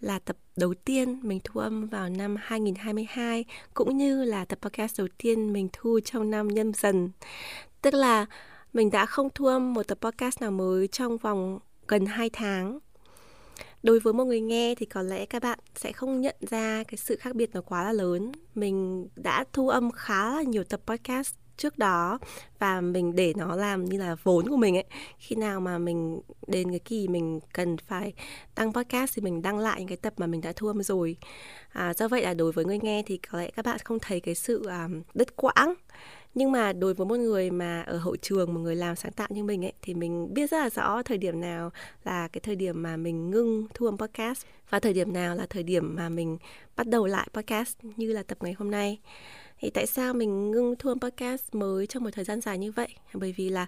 là tập đầu tiên mình thu âm vào năm 2022 cũng như là tập podcast đầu tiên mình thu trong năm nhâm dần. Tức là mình đã không thu âm một tập podcast nào mới trong vòng gần 2 tháng. Đối với một người nghe thì có lẽ các bạn sẽ không nhận ra cái sự khác biệt nó quá là lớn. Mình đã thu âm khá là nhiều tập podcast trước đó và mình để nó làm như là vốn của mình ấy. Khi nào mà mình đến cái kỳ mình cần phải đăng podcast thì mình đăng lại những cái tập mà mình đã thu âm rồi. À, do vậy là đối với người nghe thì có lẽ các bạn không thấy cái sự um, đứt quãng. Nhưng mà đối với một người mà ở hậu trường một người làm sáng tạo như mình ấy thì mình biết rất là rõ thời điểm nào là cái thời điểm mà mình ngưng thu âm podcast và thời điểm nào là thời điểm mà mình bắt đầu lại podcast như là tập ngày hôm nay thì tại sao mình ngưng thu âm podcast mới trong một thời gian dài như vậy? Bởi vì là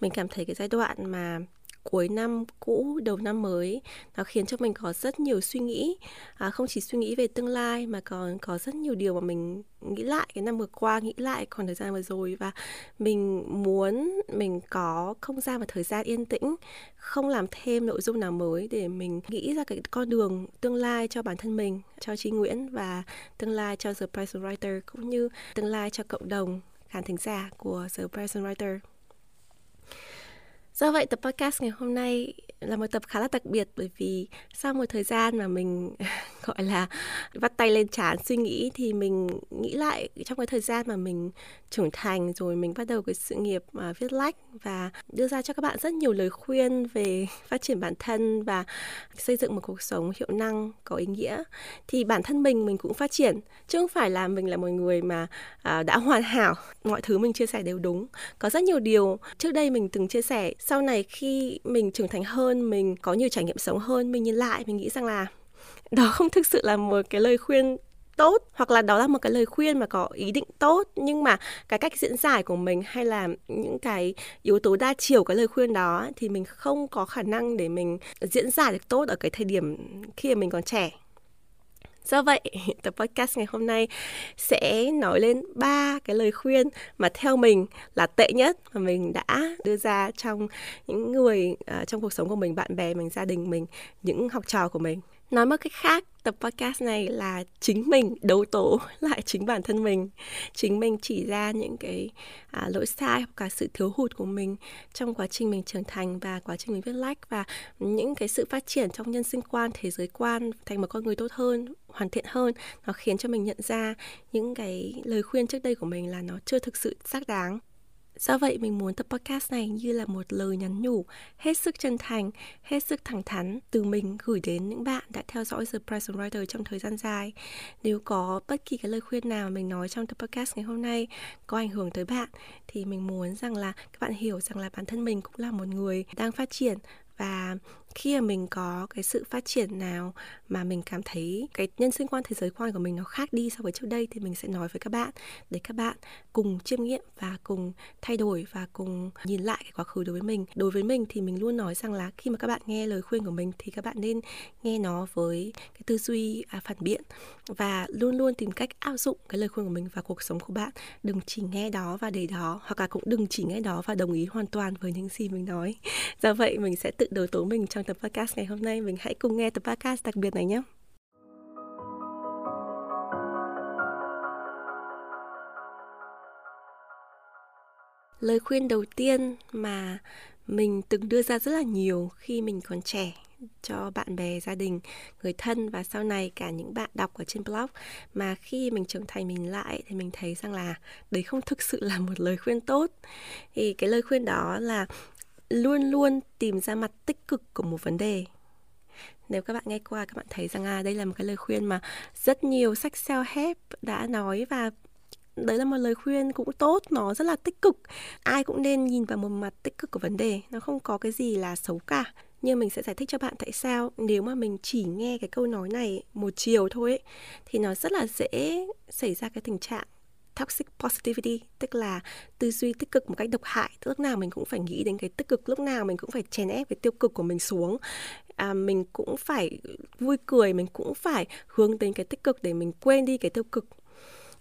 mình cảm thấy cái giai đoạn mà cuối năm cũ đầu năm mới nó khiến cho mình có rất nhiều suy nghĩ à, không chỉ suy nghĩ về tương lai mà còn có rất nhiều điều mà mình nghĩ lại cái năm vừa qua nghĩ lại khoảng thời gian vừa rồi và mình muốn mình có không gian và thời gian yên tĩnh không làm thêm nội dung nào mới để mình nghĩ ra cái con đường tương lai cho bản thân mình cho Trí Nguyễn và tương lai cho The Present Writer cũng như tương lai cho cộng đồng khán thính giả của The Present Writer. Do vậy tập podcast ngày hôm nay là một tập khá là đặc biệt bởi vì sau một thời gian mà mình, gọi là, vắt tay lên trán suy nghĩ thì mình nghĩ lại trong cái thời gian mà mình trưởng thành rồi mình bắt đầu cái sự nghiệp mà viết lách và đưa ra cho các bạn rất nhiều lời khuyên về phát triển bản thân và xây dựng một cuộc sống hiệu năng, có ý nghĩa. Thì bản thân mình mình cũng phát triển, chứ không phải là mình là một người mà à, đã hoàn hảo, mọi thứ mình chia sẻ đều đúng. Có rất nhiều điều trước đây mình từng chia sẻ, sau này khi mình trưởng thành hơn mình có nhiều trải nghiệm sống hơn, mình nhìn lại, mình nghĩ rằng là đó không thực sự là một cái lời khuyên tốt, hoặc là đó là một cái lời khuyên mà có ý định tốt, nhưng mà cái cách diễn giải của mình hay là những cái yếu tố đa chiều cái lời khuyên đó thì mình không có khả năng để mình diễn giải được tốt ở cái thời điểm khi mà mình còn trẻ. Do vậy, tập podcast ngày hôm nay sẽ nói lên ba cái lời khuyên mà theo mình là tệ nhất mà mình đã đưa ra trong những người uh, trong cuộc sống của mình, bạn bè mình, gia đình mình, những học trò của mình. Nói một cách khác, tập podcast này là chính mình đấu tố lại chính bản thân mình. Chính mình chỉ ra những cái à, lỗi sai hoặc cả sự thiếu hụt của mình trong quá trình mình trưởng thành và quá trình mình viết lách và những cái sự phát triển trong nhân sinh quan, thế giới quan thành một con người tốt hơn, hoàn thiện hơn. Nó khiến cho mình nhận ra những cái lời khuyên trước đây của mình là nó chưa thực sự xác đáng. Do vậy mình muốn tập podcast này như là một lời nhắn nhủ hết sức chân thành, hết sức thẳng thắn từ mình gửi đến những bạn đã theo dõi The Present Writer trong thời gian dài. Nếu có bất kỳ cái lời khuyên nào mình nói trong tập podcast ngày hôm nay có ảnh hưởng tới bạn thì mình muốn rằng là các bạn hiểu rằng là bản thân mình cũng là một người đang phát triển và khi mà mình có cái sự phát triển nào mà mình cảm thấy cái nhân sinh quan thế giới quan của mình nó khác đi so với trước đây thì mình sẽ nói với các bạn để các bạn cùng chiêm nghiệm và cùng thay đổi và cùng nhìn lại cái quá khứ đối với mình. Đối với mình thì mình luôn nói rằng là khi mà các bạn nghe lời khuyên của mình thì các bạn nên nghe nó với cái tư duy à, phản biện và luôn luôn tìm cách áp dụng cái lời khuyên của mình vào cuộc sống của bạn. Đừng chỉ nghe đó và để đó hoặc là cũng đừng chỉ nghe đó và đồng ý hoàn toàn với những gì mình nói. Do vậy mình sẽ tự đầu tố mình cho trong tập podcast ngày hôm nay. Mình hãy cùng nghe tập podcast đặc biệt này nhé. Lời khuyên đầu tiên mà mình từng đưa ra rất là nhiều khi mình còn trẻ cho bạn bè, gia đình, người thân và sau này cả những bạn đọc ở trên blog. Mà khi mình trưởng thành mình lại thì mình thấy rằng là đấy không thực sự là một lời khuyên tốt. Thì cái lời khuyên đó là luôn luôn tìm ra mặt tích cực của một vấn đề. Nếu các bạn nghe qua các bạn thấy rằng à đây là một cái lời khuyên mà rất nhiều sách self-help đã nói và đấy là một lời khuyên cũng tốt nó rất là tích cực. Ai cũng nên nhìn vào một mặt tích cực của vấn đề nó không có cái gì là xấu cả. Nhưng mình sẽ giải thích cho bạn tại sao. Nếu mà mình chỉ nghe cái câu nói này một chiều thôi ấy, thì nó rất là dễ xảy ra cái tình trạng toxic positivity tức là tư duy tích cực một cách độc hại. Lúc nào mình cũng phải nghĩ đến cái tích cực lúc nào mình cũng phải chèn ép cái tiêu cực của mình xuống. À, mình cũng phải vui cười mình cũng phải hướng đến cái tích cực để mình quên đi cái tiêu cực.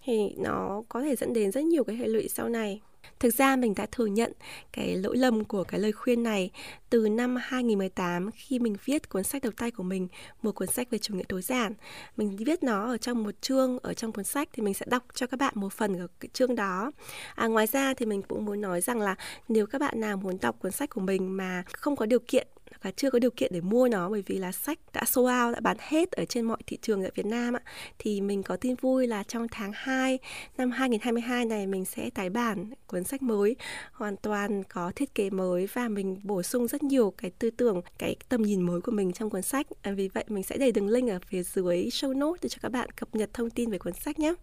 Thì nó có thể dẫn đến rất nhiều cái hệ lụy sau này. Thực ra mình đã thừa nhận cái lỗi lầm của cái lời khuyên này từ năm 2018 khi mình viết cuốn sách đầu tay của mình, một cuốn sách về chủ nghĩa tối giản. Mình viết nó ở trong một chương ở trong cuốn sách thì mình sẽ đọc cho các bạn một phần ở cái chương đó. À, ngoài ra thì mình cũng muốn nói rằng là nếu các bạn nào muốn đọc cuốn sách của mình mà không có điều kiện và chưa có điều kiện để mua nó bởi vì là sách đã sold out đã bán hết ở trên mọi thị trường tại Việt Nam ạ. Thì mình có tin vui là trong tháng 2 năm 2022 này mình sẽ tái bản cuốn sách mới hoàn toàn có thiết kế mới và mình bổ sung rất nhiều cái tư tưởng cái tầm nhìn mới của mình trong cuốn sách. À, vì vậy mình sẽ để đường link ở phía dưới show note để cho các bạn cập nhật thông tin về cuốn sách nhé.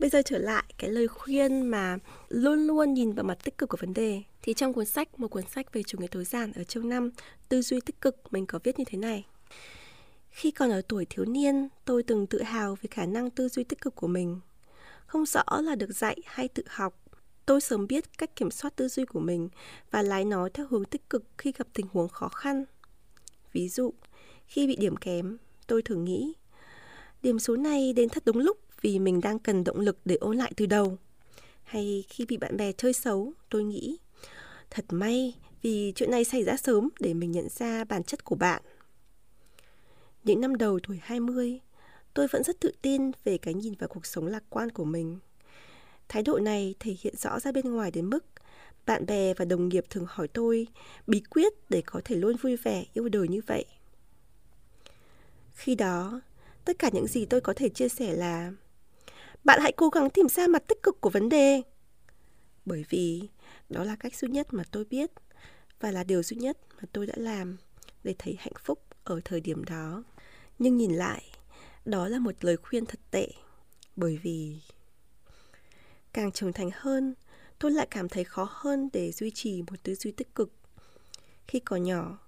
Bây giờ trở lại cái lời khuyên mà luôn luôn nhìn vào mặt tích cực của vấn đề thì trong cuốn sách, một cuốn sách về chủ nghĩa tối giản ở chương 5, tư duy tích cực, mình có viết như thế này. Khi còn ở tuổi thiếu niên, tôi từng tự hào về khả năng tư duy tích cực của mình. Không rõ là được dạy hay tự học, tôi sớm biết cách kiểm soát tư duy của mình và lái nó theo hướng tích cực khi gặp tình huống khó khăn. Ví dụ, khi bị điểm kém, tôi thường nghĩ, điểm số này đến thật đúng lúc vì mình đang cần động lực để ôn lại từ đầu. Hay khi bị bạn bè chơi xấu, tôi nghĩ thật may vì chuyện này xảy ra sớm để mình nhận ra bản chất của bạn. Những năm đầu tuổi 20, tôi vẫn rất tự tin về cái nhìn vào cuộc sống lạc quan của mình. Thái độ này thể hiện rõ ra bên ngoài đến mức bạn bè và đồng nghiệp thường hỏi tôi bí quyết để có thể luôn vui vẻ yêu đời như vậy. Khi đó, tất cả những gì tôi có thể chia sẻ là bạn hãy cố gắng tìm ra mặt tích cực của vấn đề. Bởi vì đó là cách duy nhất mà tôi biết và là điều duy nhất mà tôi đã làm để thấy hạnh phúc ở thời điểm đó. Nhưng nhìn lại, đó là một lời khuyên thật tệ bởi vì càng trưởng thành hơn, tôi lại cảm thấy khó hơn để duy trì một tư duy tích cực. Khi còn nhỏ,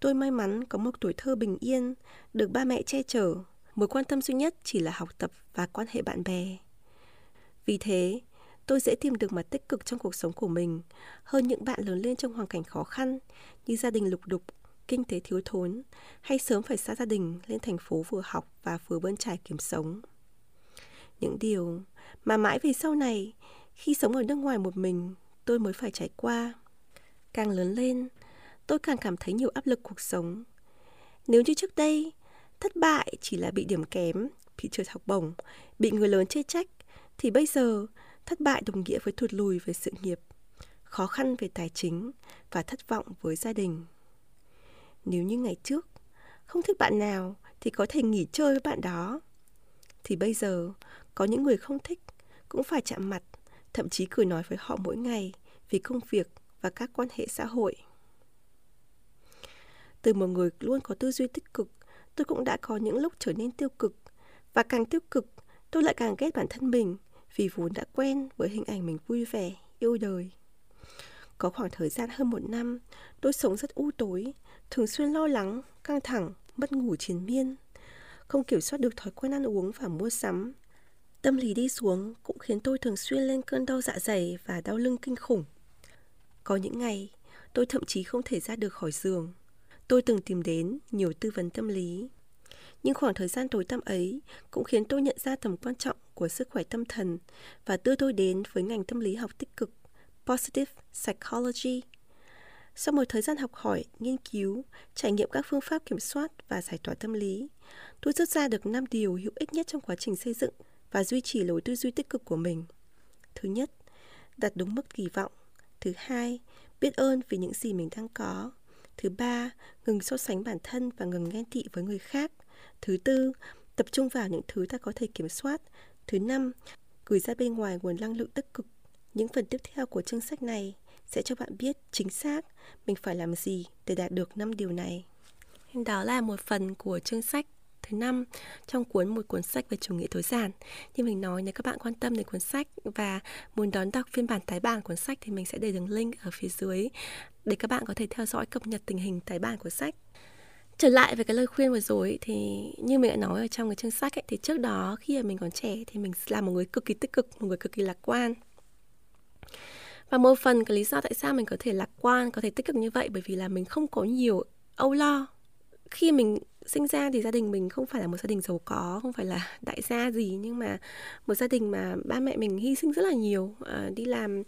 tôi may mắn có một tuổi thơ bình yên, được ba mẹ che chở mối quan tâm duy nhất chỉ là học tập và quan hệ bạn bè. Vì thế, tôi dễ tìm được mặt tích cực trong cuộc sống của mình hơn những bạn lớn lên trong hoàn cảnh khó khăn như gia đình lục đục, kinh tế thiếu thốn hay sớm phải xa gia đình lên thành phố vừa học và vừa bươn trải kiếm sống. Những điều mà mãi về sau này, khi sống ở nước ngoài một mình, tôi mới phải trải qua. Càng lớn lên, tôi càng cảm thấy nhiều áp lực cuộc sống. Nếu như trước đây, Thất bại chỉ là bị điểm kém, bị trượt học bổng, bị người lớn chê trách, thì bây giờ thất bại đồng nghĩa với thụt lùi về sự nghiệp, khó khăn về tài chính và thất vọng với gia đình. Nếu như ngày trước không thích bạn nào thì có thể nghỉ chơi với bạn đó. Thì bây giờ có những người không thích cũng phải chạm mặt, thậm chí cười nói với họ mỗi ngày vì công việc và các quan hệ xã hội. Từ một người luôn có tư duy tích cực tôi cũng đã có những lúc trở nên tiêu cực. Và càng tiêu cực, tôi lại càng ghét bản thân mình vì vốn đã quen với hình ảnh mình vui vẻ, yêu đời. Có khoảng thời gian hơn một năm, tôi sống rất u tối, thường xuyên lo lắng, căng thẳng, mất ngủ triền miên. Không kiểm soát được thói quen ăn uống và mua sắm. Tâm lý đi xuống cũng khiến tôi thường xuyên lên cơn đau dạ dày và đau lưng kinh khủng. Có những ngày, tôi thậm chí không thể ra được khỏi giường. Tôi từng tìm đến nhiều tư vấn tâm lý. Nhưng khoảng thời gian tối tăm ấy cũng khiến tôi nhận ra tầm quan trọng của sức khỏe tâm thần và đưa tôi đến với ngành tâm lý học tích cực, Positive Psychology. Sau một thời gian học hỏi, nghiên cứu, trải nghiệm các phương pháp kiểm soát và giải tỏa tâm lý, tôi rút ra được 5 điều hữu ích nhất trong quá trình xây dựng và duy trì lối tư duy tích cực của mình. Thứ nhất, đặt đúng mức kỳ vọng. Thứ hai, biết ơn vì những gì mình đang có. Thứ ba, ngừng so sánh bản thân và ngừng ghen tị với người khác. Thứ tư, tập trung vào những thứ ta có thể kiểm soát. Thứ năm, gửi ra bên ngoài nguồn năng lượng tích cực. Những phần tiếp theo của chương sách này sẽ cho bạn biết chính xác mình phải làm gì để đạt được năm điều này. Đó là một phần của chương sách thứ năm trong cuốn một cuốn sách về chủ nghĩa tối giản. Như mình nói nếu các bạn quan tâm đến cuốn sách và muốn đón đọc phiên bản tái bản cuốn sách thì mình sẽ để đường link ở phía dưới để các bạn có thể theo dõi cập nhật tình hình tái bản của sách trở lại về cái lời khuyên vừa rồi thì như mình đã nói ở trong cái chương sách ấy, thì trước đó khi mà mình còn trẻ thì mình là một người cực kỳ tích cực một người cực kỳ lạc quan. Và một phần cái lý do tại sao mình có thể lạc quan có thể tích cực như vậy bởi vì là mình không có nhiều âu lo. Khi mình sinh ra thì gia đình mình không phải là một gia đình giàu có không phải là đại gia gì nhưng mà một gia đình mà ba mẹ mình hy sinh rất là nhiều à, đi làm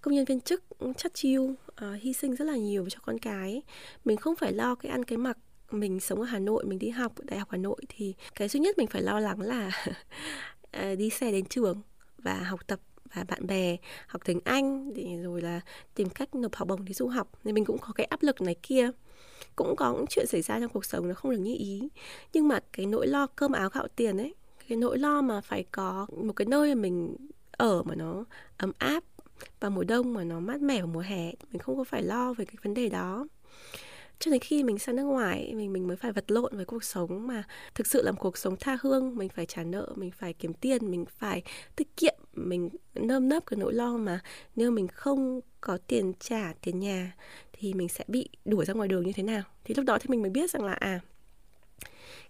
công nhân viên chức ừ, chất chiu uh, ờ, hy sinh rất là nhiều cho con cái. Mình không phải lo cái ăn cái mặc mình sống ở Hà Nội, mình đi học ở đại học Hà Nội thì cái duy nhất mình phải lo lắng là à, đi xe đến trường và học tập và bạn bè, học tiếng Anh để rồi là tìm cách nộp học bổng đi du học. Nên mình cũng có cái áp lực này kia. Cũng có những chuyện xảy ra trong cuộc sống nó không được như ý. Nhưng mà cái nỗi lo cơm áo gạo tiền ấy, cái nỗi lo mà phải có một cái nơi mà mình ở mà nó ấm áp vào mùa đông, mà nó mát mẻ vào mùa hè, mình không có phải lo về cái vấn đề đó cho đến khi mình sang nước ngoài, mình mình mới phải vật lộn với cuộc sống mà thực sự là một cuộc sống tha hương. Mình phải trả nợ, mình phải kiếm tiền, mình phải tiết kiệm, mình nơm nớp cái nỗi lo mà nếu mình không có tiền trả, tiền nhà thì mình sẽ bị đuổi ra ngoài đường như thế nào? Thì lúc đó thì mình mới biết rằng là à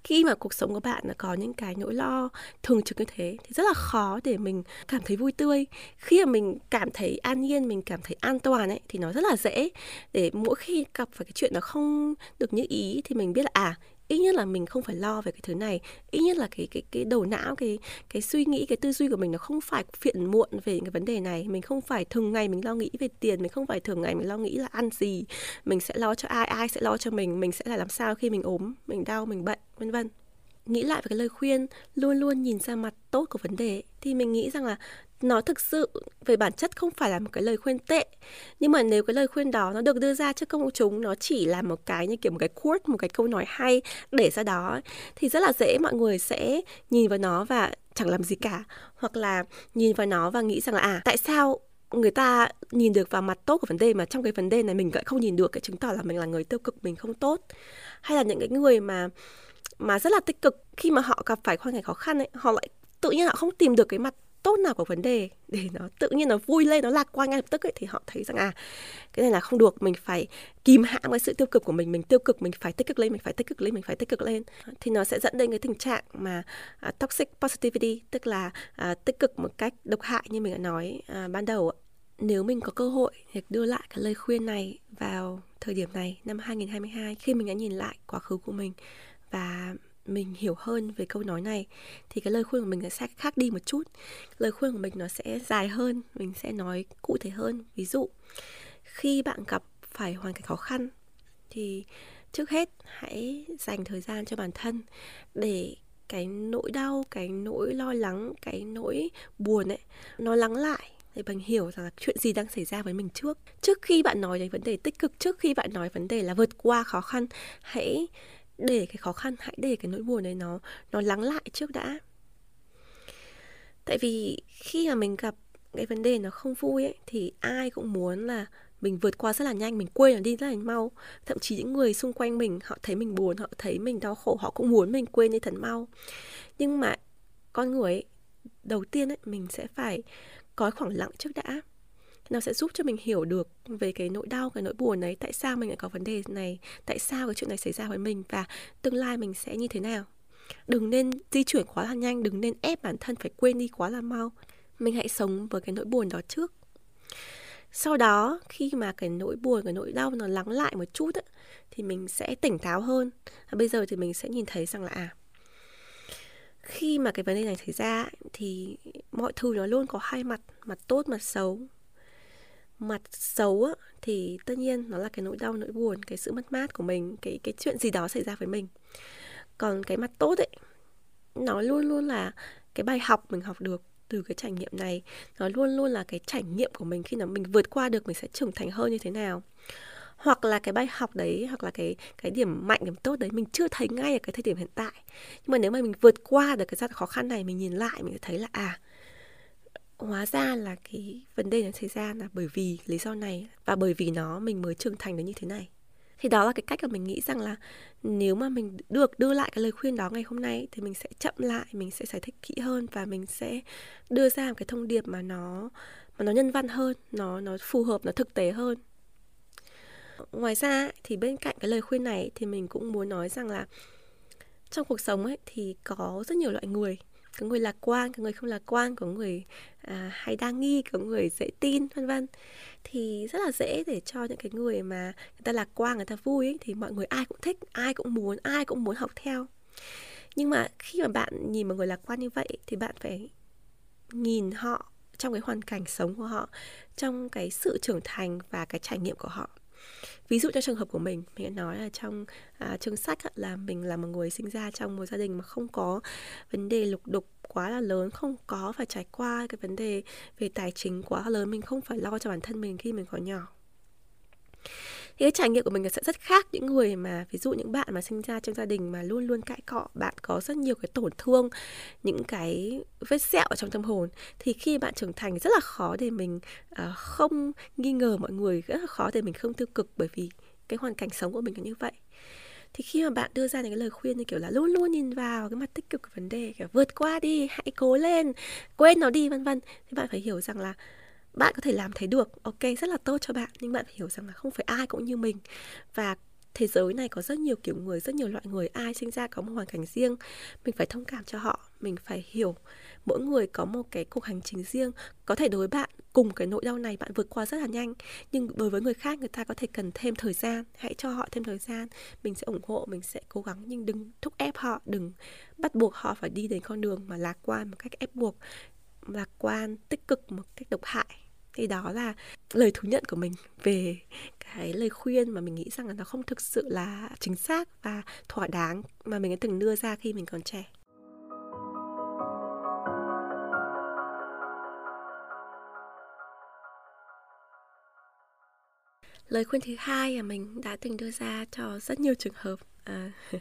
khi mà cuộc sống của bạn là có những cái nỗi lo thường trực như thế thì rất là khó để mình cảm thấy vui tươi. Khi mà mình cảm thấy an nhiên, mình cảm thấy an toàn ấy, thì nó rất là dễ để mỗi khi gặp phải cái chuyện nó không được như ý thì mình biết là à ít nhất là mình không phải lo về cái thứ này. Ít nhất là cái cái cái đầu não, cái cái suy nghĩ, cái tư duy của mình nó không phải phiền muộn về cái vấn đề này. Mình không phải thường ngày mình lo nghĩ về tiền, mình không phải thường ngày mình lo nghĩ là ăn gì. Mình sẽ lo cho ai ai sẽ lo cho mình mình sẽ là làm sao khi mình ốm, mình đau, mình bệnh vân vân. Nghĩ lại về cái lời khuyên, luôn luôn nhìn ra mặt tốt của vấn đề, thì mình nghĩ rằng là nó thực sự về bản chất không phải là một cái lời khuyên tệ. Nhưng mà nếu cái lời khuyên đó nó được đưa ra trước công chúng, nó chỉ là một cái như kiểu một cái quote, một cái câu nói hay để ra đó, thì rất là dễ mọi người sẽ nhìn vào nó và chẳng làm gì cả. Hoặc là nhìn vào nó và nghĩ rằng là à tại sao người ta nhìn được vào mặt tốt của vấn đề mà trong cái vấn đề này mình lại không nhìn được? Cái chứng tỏ là mình là người tiêu cực, mình không tốt. Hay là những cái người mà mà rất là tích cực khi mà họ gặp phải hoàn cảnh khó khăn ấy họ lại tự nhiên họ không tìm được cái mặt tốt nào của vấn đề để nó tự nhiên nó vui lên nó lạc quan ngay lập tức ấy, thì họ thấy rằng à cái này là không được mình phải kìm hãm cái sự tiêu cực của mình mình tiêu cực mình phải tích cực lên mình phải tích cực lên mình phải tích cực lên. Thì nó sẽ dẫn đến cái tình trạng mà uh, toxic positivity tức là uh, tích cực một cách độc hại như mình đã nói uh, ban đầu nếu mình có cơ hội để đưa lại cái lời khuyên này vào thời điểm này năm 2022 khi mình đã nhìn lại quá khứ của mình và mình hiểu hơn về câu nói này, thì cái lời khuyên của mình sẽ khác đi một chút. Lời khuyên của mình nó sẽ dài hơn, mình sẽ nói cụ thể hơn. Ví dụ, khi bạn gặp phải hoàn cảnh khó khăn, thì trước hết hãy dành thời gian cho bản thân để cái nỗi đau, cái nỗi lo lắng, cái nỗi buồn ấy, nó lắng lại để bạn hiểu rằng là chuyện gì đang xảy ra với mình trước. Trước khi bạn nói đến vấn đề tích cực, trước khi bạn nói vấn đề là vượt qua khó khăn, hãy để cái khó khăn hãy để cái nỗi buồn đấy nó nó lắng lại trước đã. Tại vì khi mà mình gặp cái vấn đề nó không vui ấy thì ai cũng muốn là mình vượt qua rất là nhanh mình quên nó đi rất là mau. Thậm chí những người xung quanh mình họ thấy mình buồn họ thấy mình đau khổ họ cũng muốn mình quên đi thật mau. Nhưng mà con người ấy, đầu tiên ấy mình sẽ phải có khoảng lặng trước đã nó sẽ giúp cho mình hiểu được về cái nỗi đau cái nỗi buồn ấy tại sao mình lại có vấn đề này tại sao cái chuyện này xảy ra với mình và tương lai mình sẽ như thế nào. Đừng nên di chuyển quá là nhanh đừng nên ép bản thân phải quên đi quá là mau. Mình hãy sống với cái nỗi buồn đó trước. Sau đó khi mà cái nỗi buồn cái nỗi đau nó lắng lại một chút ấy, thì mình sẽ tỉnh táo hơn. Và bây giờ thì mình sẽ nhìn thấy rằng là à khi mà cái vấn đề này xảy ra thì mọi thứ nó luôn có hai mặt mặt tốt mặt xấu mặt xấu á, thì tất nhiên nó là cái nỗi đau nỗi buồn cái sự mất mát của mình cái cái chuyện gì đó xảy ra với mình. Còn cái mặt tốt ấy nó luôn luôn là cái bài học mình học được từ cái trải nghiệm này. Nó luôn luôn là cái trải nghiệm của mình khi nào mình vượt qua được mình sẽ trưởng thành hơn như thế nào. Hoặc là cái bài học đấy hoặc là cái cái điểm mạnh điểm tốt đấy mình chưa thấy ngay ở cái thời điểm hiện tại. Nhưng mà nếu mà mình vượt qua được cái giai đoạn khó khăn này mình nhìn lại mình sẽ thấy là à hóa ra là cái vấn đề nó xảy ra là bởi vì lý do này và bởi vì nó mình mới trưởng thành đến như thế này. Thì đó là cái cách mà mình nghĩ rằng là nếu mà mình được đưa lại cái lời khuyên đó ngày hôm nay thì mình sẽ chậm lại, mình sẽ giải thích kỹ hơn và mình sẽ đưa ra một cái thông điệp mà nó mà nó nhân văn hơn, nó nó phù hợp, nó thực tế hơn. Ngoài ra thì bên cạnh cái lời khuyên này thì mình cũng muốn nói rằng là trong cuộc sống ấy thì có rất nhiều loại người có người lạc quan có người không lạc quan có người à, hay đa nghi có người dễ tin vân vân. Thì rất là dễ để cho những cái người mà người ta lạc quan người ta vui ấy, thì mọi người ai cũng thích ai cũng muốn ai cũng muốn học theo. Nhưng mà khi mà bạn nhìn một người lạc quan như vậy thì bạn phải nhìn họ trong cái hoàn cảnh sống của họ trong cái sự trưởng thành và cái trải nghiệm của họ ví dụ cho trường hợp của mình mình đã nói là trong à, chương sách là mình là một người sinh ra trong một gia đình mà không có vấn đề lục đục quá là lớn không có phải trải qua cái vấn đề về tài chính quá lớn mình không phải lo cho bản thân mình khi mình còn nhỏ thì cái trải nghiệm của mình sẽ rất khác những người mà ví dụ những bạn mà sinh ra trong gia đình mà luôn luôn cãi cọ bạn có rất nhiều cái tổn thương những cái vết sẹo ở trong tâm hồn thì khi bạn trưởng thành rất là khó để mình uh, không nghi ngờ mọi người rất là khó để mình không tiêu cực bởi vì cái hoàn cảnh sống của mình là như vậy. Thì khi mà bạn đưa ra những cái lời khuyên như kiểu là luôn luôn nhìn vào cái mặt tích cực của vấn đề kiểu vượt qua đi hãy cố lên quên nó đi vân vân thì bạn phải hiểu rằng là bạn có thể làm thấy được. Ok, rất là tốt cho bạn. Nhưng bạn phải hiểu rằng là không phải ai cũng như mình. Và thế giới này có rất nhiều kiểu người, rất nhiều loại người. Ai sinh ra có một hoàn cảnh riêng, mình phải thông cảm cho họ. Mình phải hiểu mỗi người có một cái cuộc hành trình riêng. Có thể đối với bạn, cùng cái nỗi đau này bạn vượt qua rất là nhanh. Nhưng đối với người khác, người ta có thể cần thêm thời gian. Hãy cho họ thêm thời gian. Mình sẽ ủng hộ, mình sẽ cố gắng. Nhưng đừng thúc ép họ, đừng bắt buộc họ phải đi đến con đường mà lạc quan một cách ép buộc, lạc quan, tích cực, một cách độc hại thì đó là lời thú nhận của mình về cái lời khuyên mà mình nghĩ rằng là nó không thực sự là chính xác và thỏa đáng mà mình đã từng đưa ra khi mình còn trẻ. Lời khuyên thứ hai mà mình đã từng đưa ra cho rất nhiều trường hợp à,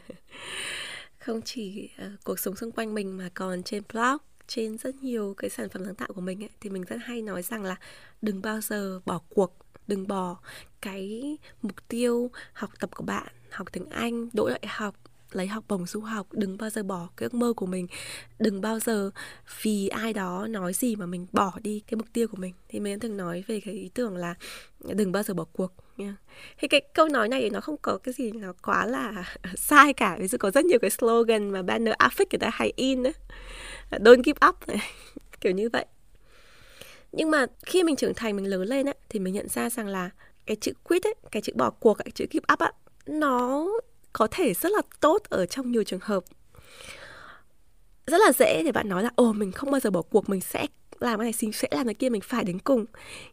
không chỉ uh, cuộc sống xung quanh mình mà còn trên blog trên rất nhiều cái sản phẩm sáng tạo của mình ấy, thì mình rất hay nói rằng là đừng bao giờ bỏ cuộc đừng bỏ cái mục tiêu học tập của bạn học tiếng anh đỗ đại học lấy học bổng du học. Đừng bao giờ bỏ cái ước mơ của mình. Đừng bao giờ vì ai đó nói gì mà mình bỏ đi cái mục tiêu của mình. Thì mình thường nói về cái ý tưởng là đừng bao giờ bỏ cuộc. Yeah. thì cái câu nói này nó không có cái gì nó quá là sai cả. Ví dụ có rất nhiều cái slogan mà banner affix người ta hay in ấy don't give up này. Kiểu như vậy. Nhưng mà khi mình trưởng thành mình lớn lên ấy, thì mình nhận ra rằng là cái chữ quit ấy cái chữ bỏ cuộc cái chữ give up á nó có thể rất là tốt ở trong nhiều trường hợp. Rất là dễ để bạn nói là ồ mình không bao giờ bỏ cuộc mình sẽ làm cái này sẽ làm cái kia mình phải đến cùng.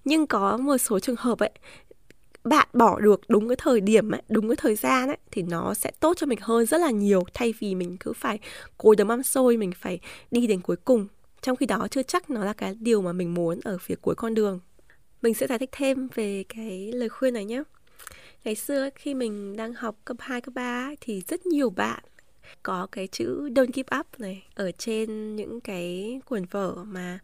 Nhưng có một số trường hợp ấy bạn bỏ được đúng cái thời điểm ấy, đúng cái thời gian ấy thì nó sẽ tốt cho mình hơn rất là nhiều. Thay vì mình cứ phải cố đấm ăn xôi mình phải đi đến cuối cùng. Trong khi đó chưa chắc nó là cái điều mà mình muốn ở phía cuối con đường. Mình sẽ giải thích thêm về cái lời khuyên này nhé. Ngày xưa khi mình đang học cấp 2, cấp 3 thì rất nhiều bạn có cái chữ don't give up này ở trên những cái cuốn vở mà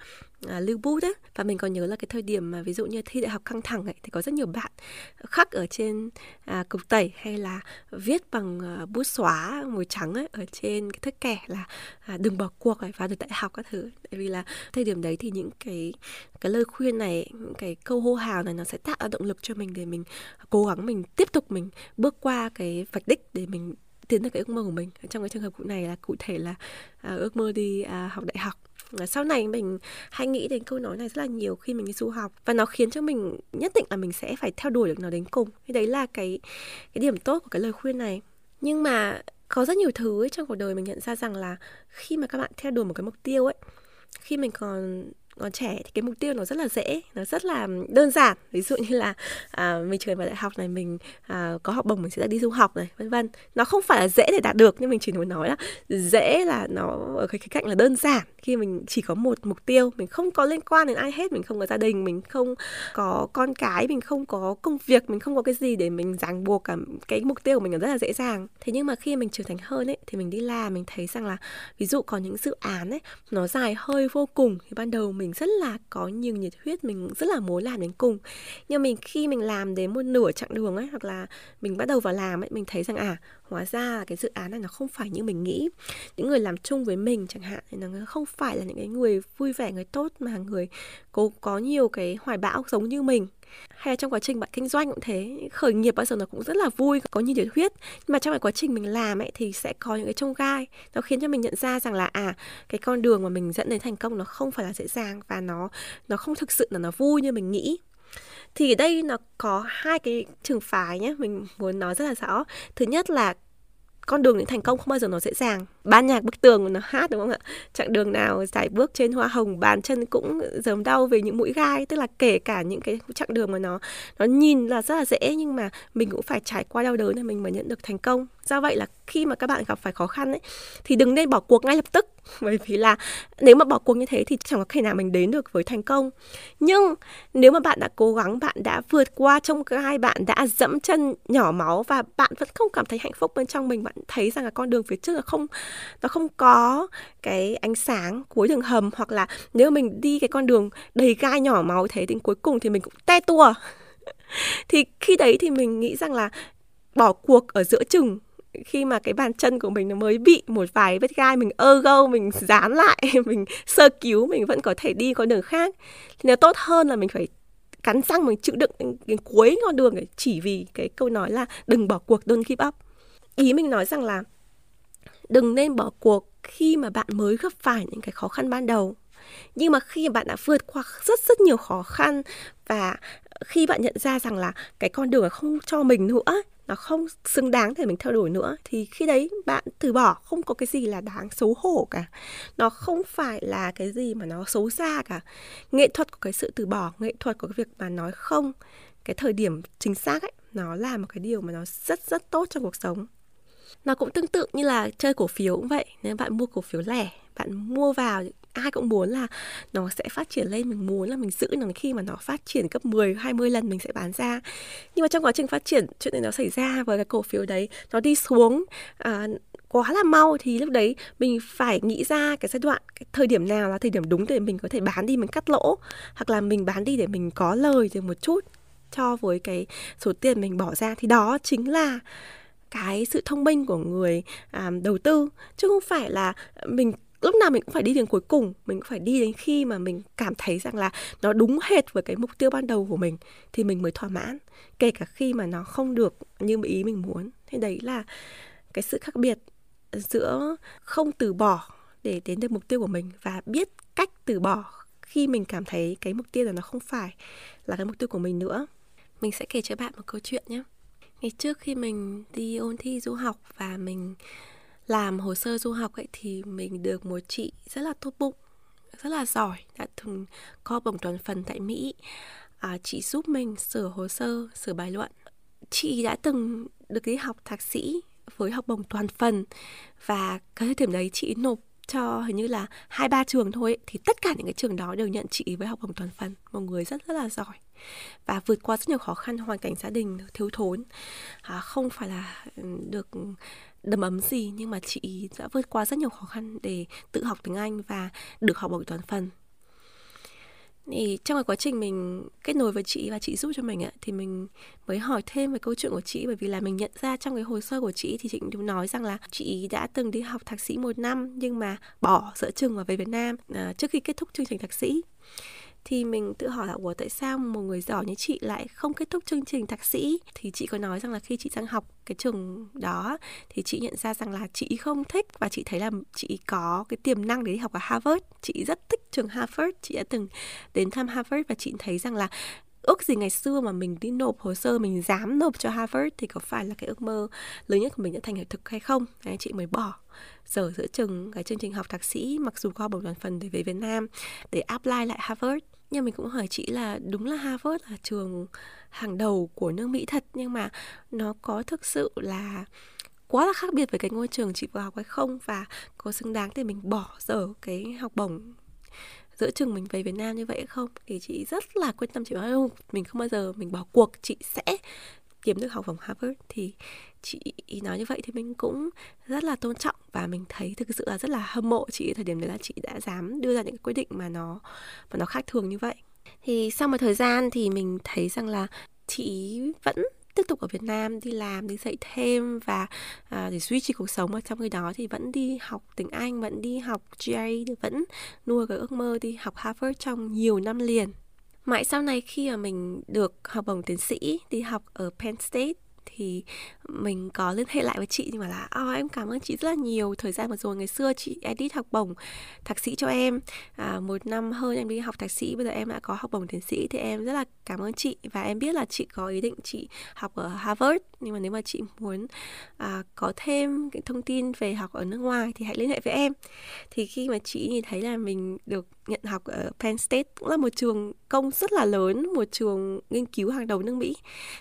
à, lưu bút á. Và mình còn nhớ là cái thời điểm mà ví dụ như thi đại học căng thẳng ấy thì có rất nhiều bạn khắc ở trên à, cục tẩy hay là viết bằng à, bút xóa màu trắng ấy ở trên cái thước kẻ là à, đừng bỏ cuộc ấy vào được đại học các thứ. Tại vì là thời điểm đấy thì những cái cái lời khuyên này những cái câu hô hào này nó sẽ tạo ra động lực cho mình để mình cố gắng mình tiếp tục mình bước qua cái vạch đích để mình tiến tới cái ước mơ của mình. Trong cái trường hợp cụ này là cụ thể là à, ước mơ đi à, học đại học. Sau này mình hay nghĩ đến câu nói này rất là nhiều khi mình đi du học. Và nó khiến cho mình nhất định là mình sẽ phải theo đuổi được nó đến cùng. Thì đấy là cái cái điểm tốt của cái lời khuyên này. Nhưng mà có rất nhiều thứ ấy trong cuộc đời mình nhận ra rằng là khi mà các bạn theo đuổi một cái mục tiêu ấy khi mình còn còn trẻ thì cái mục tiêu nó rất là dễ nó rất là đơn giản. Ví dụ như là à, mình trường vào đại học này mình à, có học bổng mình sẽ đi du học này vân vân. Nó không phải là dễ để đạt được nhưng mình chỉ muốn nói là dễ là nó ở cái, cái cạnh là đơn giản. Khi mình chỉ có một mục tiêu mình không có liên quan đến ai hết mình không có gia đình mình không có con cái mình không có công việc mình không có cái gì để mình ràng buộc cả cái mục tiêu của mình nó rất là dễ dàng. Thế nhưng mà khi mình trưởng thành hơn ấy thì mình đi làm mình thấy rằng là ví dụ có những dự án ấy nó dài hơi vô cùng. Thì ban đầu mình mình rất là có nhiều nhiệt huyết, mình rất là muốn làm đến cùng. Nhưng mình khi mình làm đến một nửa chặng đường ấy, hoặc là mình bắt đầu vào làm ấy, mình thấy rằng à hóa ra là cái dự án này nó không phải như mình nghĩ. Những người làm chung với mình chẳng hạn, thì nó không phải là những cái người vui vẻ, người tốt mà người cố, có nhiều cái hoài bão giống như mình hay là trong quá trình bạn kinh doanh cũng thế, khởi nghiệp bao giờ nó cũng rất là vui, có nhiều nhiệt huyết. Nhưng mà trong cái quá trình mình làm ấy thì sẽ có những cái trông gai. Nó khiến cho mình nhận ra rằng là à cái con đường mà mình dẫn đến thành công nó không phải là dễ dàng và nó nó không thực sự là nó vui như mình nghĩ. Thì ở đây nó có hai cái trường phái nhé, mình muốn nói rất là rõ. Thứ nhất là con đường đến thành công không bao giờ nó dễ dàng. Ban nhạc bức tường nó hát, đúng không ạ? Chặng đường nào giải bước trên hoa hồng, bàn chân cũng dớm đau về những mũi gai. Tức là kể cả những cái chặng đường mà nó nó nhìn là rất là dễ, nhưng mà mình cũng phải trải qua đau đớn để mình mới nhận được thành công do vậy là khi mà các bạn gặp phải khó khăn ấy, thì đừng nên bỏ cuộc ngay lập tức. Bởi vì là nếu mà bỏ cuộc như thế thì chẳng có thể nào mình đến được với thành công. Nhưng nếu mà bạn đã cố gắng, bạn đã vượt qua trong gai, bạn đã dẫm chân nhỏ máu và bạn vẫn không cảm thấy hạnh phúc bên trong mình, bạn thấy rằng là con đường phía trước là không, nó không có cái ánh sáng cuối đường hầm hoặc là nếu mình đi cái con đường đầy gai nhỏ máu thế đến cuối cùng thì mình cũng te tua. Thì khi đấy thì mình nghĩ rằng là bỏ cuộc ở giữa chừng khi mà cái bàn chân của mình nó mới bị một vài vết gai mình ơ gâu mình dán lại mình sơ cứu mình vẫn có thể đi con đường khác. Thì nó tốt hơn là mình phải cắn răng mình chịu đựng đến, đến cuối con đường để chỉ vì cái câu nói là đừng bỏ cuộc don't give up. Ý mình nói rằng là đừng nên bỏ cuộc khi mà bạn mới gặp phải những cái khó khăn ban đầu. Nhưng mà khi bạn đã vượt qua rất rất nhiều khó khăn và khi bạn nhận ra rằng là cái con đường không cho mình nữa nó không xứng đáng để mình theo đuổi nữa, thì khi đấy bạn từ bỏ, không có cái gì là đáng xấu hổ cả. Nó không phải là cái gì mà nó xấu xa cả. Nghệ thuật của cái sự từ bỏ, nghệ thuật của cái việc mà nói không, cái thời điểm chính xác ấy, nó là một cái điều mà nó rất rất tốt trong cuộc sống. Nó cũng tương tự như là chơi cổ phiếu cũng vậy. Nếu bạn mua cổ phiếu lẻ, bạn mua vào ai cũng muốn là nó sẽ phát triển lên mình muốn là mình giữ nó khi mà nó phát triển gấp 10 20 lần mình sẽ bán ra. Nhưng mà trong quá trình phát triển chuyện này nó xảy ra với cái cổ phiếu đấy nó đi xuống à, quá là mau thì lúc đấy mình phải nghĩ ra cái giai đoạn cái thời điểm nào là thời điểm đúng để mình có thể bán đi mình cắt lỗ hoặc là mình bán đi để mình có lời được một chút cho với cái số tiền mình bỏ ra. Thì đó chính là cái sự thông minh của người à, đầu tư chứ không phải là mình lúc nào mình cũng phải đi đến cuối cùng, mình cũng phải đi đến khi mà mình cảm thấy rằng là nó đúng hệt với cái mục tiêu ban đầu của mình thì mình mới thỏa mãn, kể cả khi mà nó không được như ý mình muốn. Thế đấy là cái sự khác biệt giữa không từ bỏ để đến được mục tiêu của mình và biết cách từ bỏ khi mình cảm thấy cái mục tiêu là nó không phải là cái mục tiêu của mình nữa. Mình sẽ kể cho bạn một câu chuyện nhé. Ngày trước khi mình đi ôn thi du học và mình làm hồ sơ du học ấy thì mình được một chị rất là tốt bụng rất là giỏi đã từng có bổng toàn phần tại Mỹ. À, chị giúp mình sửa hồ sơ sửa bài luận. Chị đã từng được đi học thạc sĩ với học bổng toàn phần và cái thời điểm đấy chị nộp cho hình như là hai ba trường thôi ấy, thì tất cả những cái trường đó đều nhận chị với học bổng toàn phần. Một người rất rất là giỏi và vượt qua rất nhiều khó khăn hoàn cảnh gia đình thiếu thốn. À, không phải là ừ, được đầm ấm gì nhưng mà chị đã vượt qua rất nhiều khó khăn để tự học tiếng Anh và được học bổng toàn phần. Thì trong cái quá trình mình kết nối với chị và chị giúp cho mình ạ thì mình mới hỏi thêm về câu chuyện của chị bởi vì là mình nhận ra trong cái hồ sơ của chị thì chị cũng nói rằng là chị đã từng đi học thạc sĩ một năm nhưng mà bỏ giữa chừng và về Việt Nam à, trước khi kết thúc chương trình thạc sĩ thì mình tự hỏi là ủa tại sao một người giỏi như chị lại không kết thúc chương trình thạc sĩ? Thì chị có nói rằng là khi chị sang học cái trường đó thì chị nhận ra rằng là chị không thích và chị thấy là chị có cái tiềm năng để đi học ở Harvard. Chị rất thích trường Harvard. Chị đã từng đến thăm Harvard và chị thấy rằng là ước gì ngày xưa mà mình đi nộp hồ sơ mình dám nộp cho Harvard thì có phải là cái ước mơ lớn nhất của mình đã thành hiện thực hay không? Đấy, chị mới bỏ giờ giữa chừng cái chương trình học thạc sĩ mặc dù có bổng toàn phần để về Việt Nam để apply lại Harvard nhưng mình cũng hỏi chị là đúng là Harvard là trường hàng đầu của nước Mỹ thật, nhưng mà nó có thực sự là quá là khác biệt với cái ngôi trường chị vừa học hay không? Và có xứng đáng để mình bỏ dở cái học bổng giữa trường mình về Việt Nam như vậy không? Thì chị rất là quyết tâm chị nói không, mình không bao giờ mình bỏ cuộc, chị sẽ kiếm được học bổng Harvard thì chị nói như vậy thì mình cũng rất là tôn trọng và mình thấy thực sự là rất là hâm mộ chị thời điểm đấy là chị đã dám đưa ra những cái quyết định mà nó mà nó khác thường như vậy. Thì sau một thời gian thì mình thấy rằng là chị vẫn tiếp tục ở Việt Nam đi làm đi dạy thêm và à, để duy trì cuộc sống. Ở trong cái đó thì vẫn đi học tiếng Anh vẫn đi học GRE vẫn nuôi cái ước mơ đi học Harvard trong nhiều năm liền mãi sau này khi mà mình được học bổng tiến sĩ, đi học ở Penn State thì mình có liên hệ lại với chị nhưng mà là oh, em cảm ơn chị rất là nhiều thời gian vừa rồi ngày xưa chị edit học bổng thạc sĩ cho em. À, một năm hơn em đi học thạc sĩ bây giờ em đã có học bổng tiến sĩ thì em rất là cảm ơn chị. Và em biết là chị có ý định chị học ở Harvard nhưng mà nếu mà chị muốn à, có thêm cái thông tin về học ở nước ngoài thì hãy liên hệ với em. Thì khi mà chị nhìn thấy là mình được nhận học ở Penn State cũng là một trường công rất là lớn một trường nghiên cứu hàng đầu nước Mỹ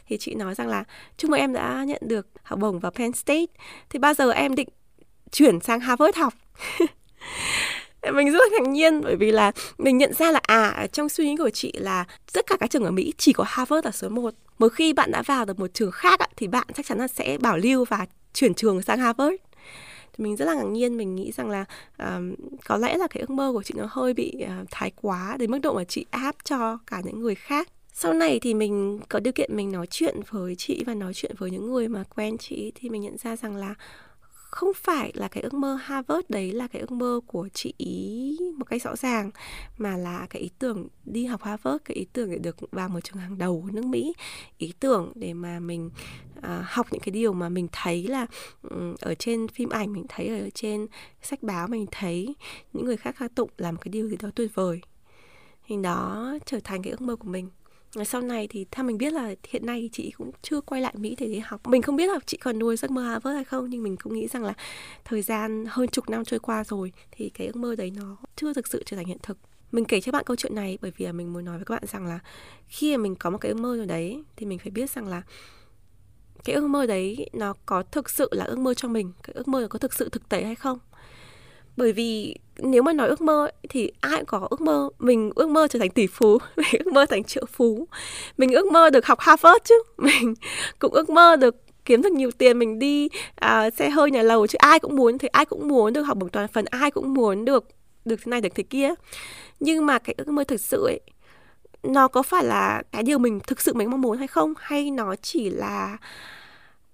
thì chị nói rằng là chúc mừng em đã nhận được học bổng vào Penn State thì bao giờ em định chuyển sang Harvard học? Mình rất là ngạc nhiên bởi vì là mình nhận ra là à trong suy nghĩ của chị là tất cả các trường ở Mỹ chỉ có Harvard là số 1. Một khi bạn đã vào được một trường khác thì bạn chắc chắn là sẽ bảo lưu và chuyển trường sang Harvard. Thì mình rất là ngạc nhiên mình nghĩ rằng là um, có lẽ là cái ước mơ của chị nó hơi bị uh, thái quá đến mức độ mà chị áp cho cả những người khác sau này thì mình có điều kiện mình nói chuyện với chị và nói chuyện với những người mà quen chị thì mình nhận ra rằng là không phải là cái ước mơ Harvard đấy là cái ước mơ của chị ý một cách rõ ràng mà là cái ý tưởng đi học Harvard cái ý tưởng để được vào một trường hàng đầu của nước Mỹ. Ý tưởng để mà mình à, học những cái điều mà mình thấy là um, ở trên phim ảnh mình thấy ở trên sách báo mình thấy. Những người khác ca tụng làm cái điều gì đó tuyệt vời. Thì đó trở thành cái ước mơ của mình sau này thì theo mình biết là hiện nay thì chị cũng chưa quay lại Mỹ để đi học. Mình không biết là chị còn nuôi giấc mơ Harvard hay không, nhưng mình cũng nghĩ rằng là thời gian hơn chục năm trôi qua rồi thì cái ước mơ đấy nó chưa thực sự trở thành hiện thực. Mình kể cho bạn câu chuyện này bởi vì là mình muốn nói với các bạn rằng là khi mà mình có một cái ước mơ rồi đấy thì mình phải biết rằng là cái ước mơ đấy nó có thực sự là ước mơ cho mình, cái ước mơ có thực sự thực tế hay không bởi vì nếu mà nói ước mơ thì ai cũng có ước mơ. Mình ước mơ trở thành tỷ phú mình ước mơ thành triệu phú. Mình ước mơ được học Harvard chứ. Mình cũng ước mơ được kiếm được nhiều tiền mình đi uh, xe hơi nhà lầu chứ. Ai cũng muốn thì ai cũng muốn được học bổng toàn phần ai cũng muốn được được thế này được thế kia. Nhưng mà cái ước mơ thực sự ấy nó có phải là cái điều mình thực sự mình mong muốn hay không? Hay nó chỉ là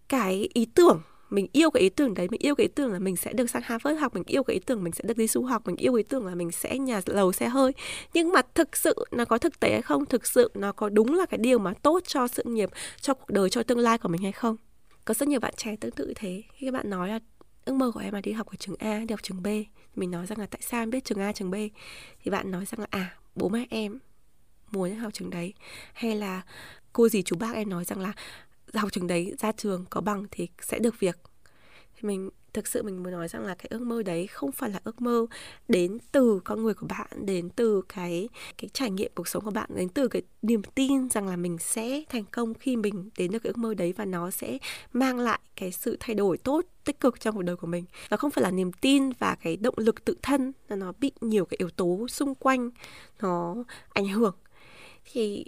cái ý tưởng? Mình yêu cái ý tưởng đấy, mình yêu cái ý tưởng là mình sẽ được sang Harvard học, mình yêu cái ý tưởng mình sẽ được đi du học, mình yêu cái ý tưởng là mình sẽ nhà lầu xe hơi. Nhưng mà thực sự nó có thực tế hay không? Thực sự nó có đúng là cái điều mà tốt cho sự nghiệp, cho cuộc đời, cho tương lai của mình hay không? Có rất nhiều bạn trẻ tương tự thế. Khi các bạn nói là ước mơ của em là đi học ở trường A, đi học trường B, mình nói rằng là tại sao em biết trường A, trường B? Thì bạn nói rằng là à bố mẹ em muốn học trường đấy. Hay là cô gì chú bác em nói rằng là học trường đấy ra trường có bằng thì sẽ được việc. Thì mình, thực sự mình muốn nói rằng là cái ước mơ đấy không phải là ước mơ đến từ con người của bạn, đến từ cái cái trải nghiệm cuộc sống của bạn, đến từ cái niềm tin rằng là mình sẽ thành công khi mình đến được cái ước mơ đấy và nó sẽ mang lại cái sự thay đổi tốt, tích cực trong cuộc đời của mình. Nó không phải là niềm tin và cái động lực tự thân, là nó bị nhiều cái yếu tố xung quanh nó ảnh hưởng. Thì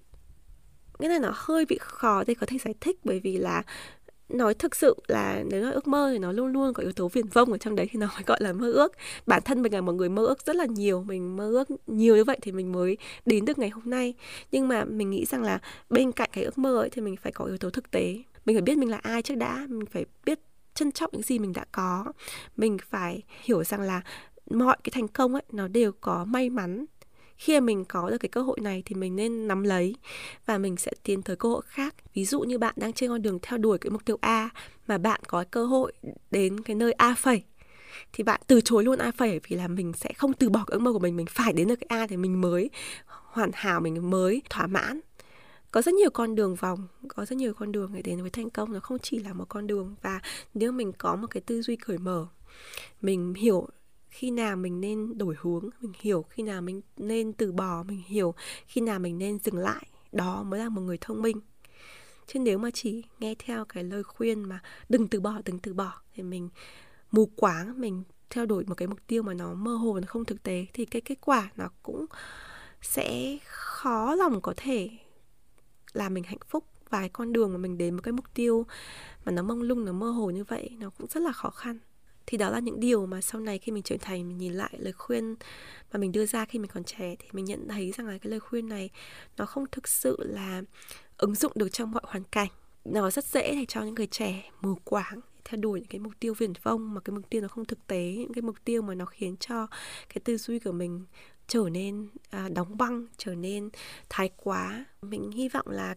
cái này nó hơi bị khó để có thể giải thích bởi vì là nói thực sự là nếu là ước mơ thì nó luôn luôn có yếu tố viển vông ở trong đấy thì nó mới gọi là mơ ước. Bản thân mình là một người mơ ước rất là nhiều, mình mơ ước nhiều như vậy thì mình mới đến được ngày hôm nay. Nhưng mà mình nghĩ rằng là bên cạnh cái ước mơ ấy thì mình phải có yếu tố thực tế. Mình phải biết mình là ai trước đã, mình phải biết trân trọng những gì mình đã có. Mình phải hiểu rằng là mọi cái thành công ấy, nó đều có may mắn khi mà mình có được cái cơ hội này thì mình nên nắm lấy và mình sẽ tiến tới cơ hội khác. Ví dụ như bạn đang trên con đường theo đuổi cái mục tiêu a mà bạn có cơ hội đến cái nơi a phẩy, thì bạn từ chối luôn a phẩy vì là mình sẽ không từ bỏ cái ước mơ của mình. Mình phải đến được cái a thì mình mới hoàn hảo, mình mới thỏa mãn. Có rất nhiều con đường vòng, có rất nhiều con đường để đến với thành công. Nó không chỉ là một con đường và nếu mình có một cái tư duy cởi mở, mình hiểu khi nào mình nên đổi hướng, mình hiểu khi nào mình nên từ bỏ, mình hiểu khi nào mình nên dừng lại, đó mới là một người thông minh. Chứ nếu mà chỉ nghe theo cái lời khuyên mà đừng từ bỏ, đừng từ bỏ, thì mình mù quáng, mình theo đuổi một cái mục tiêu mà nó mơ hồ nó không thực tế, thì cái kết quả nó cũng sẽ khó lòng có thể làm mình hạnh phúc. Và cái con đường mà mình đến một cái mục tiêu mà nó mông lung, nó mơ hồ như vậy, nó cũng rất là khó khăn thì đó là những điều mà sau này khi mình trưởng thành mình nhìn lại lời khuyên mà mình đưa ra khi mình còn trẻ thì mình nhận thấy rằng là cái lời khuyên này nó không thực sự là ứng dụng được trong mọi hoàn cảnh. Nó rất dễ để cho những người trẻ mù quáng theo đuổi những cái mục tiêu viển vông mà cái mục tiêu nó không thực tế những cái mục tiêu mà nó khiến cho cái tư duy của mình trở nên à, đóng băng trở nên thái quá. Mình hy vọng là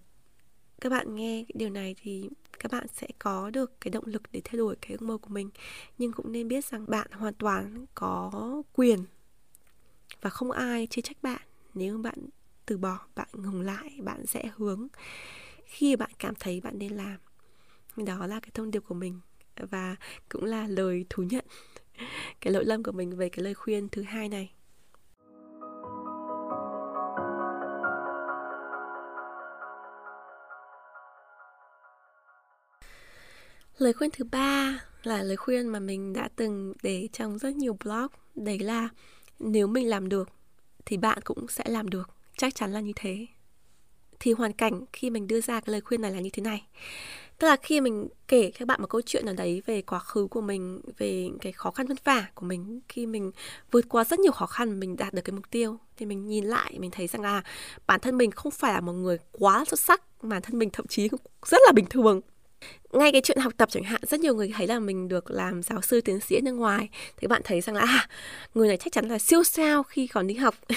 các bạn nghe cái điều này thì các bạn sẽ có được cái động lực để thay đổi cái ước mơ của mình. Nhưng cũng nên biết rằng bạn hoàn toàn có quyền và không ai chê trách bạn. Nếu bạn từ bỏ, bạn ngừng lại, bạn sẽ hướng, khi bạn cảm thấy bạn nên làm, đó là cái thông điệp của mình và cũng là lời thú nhận cái lỗi lầm của mình về cái lời khuyên thứ hai này. Lời khuyên thứ ba là lời khuyên mà mình đã từng để trong rất nhiều blog, đấy là nếu mình làm được thì bạn cũng sẽ làm được. Chắc chắn là như thế. Thì hoàn cảnh khi mình đưa ra cái lời khuyên này là như thế này. Tức là khi mình kể các bạn một câu chuyện nào đấy về quá khứ của mình, về cái khó khăn vất vả của mình, khi mình vượt qua rất nhiều khó khăn, mình đạt được cái mục tiêu, thì mình nhìn lại, mình thấy rằng là bản thân mình không phải là một người quá xuất sắc bản thân mình thậm chí rất là bình thường ngay cái chuyện học tập chẳng hạn rất nhiều người thấy là mình được làm giáo sư tiến sĩ ở nước ngoài. Thì bạn thấy rằng là à, người này chắc chắn là siêu sao khi còn đi học.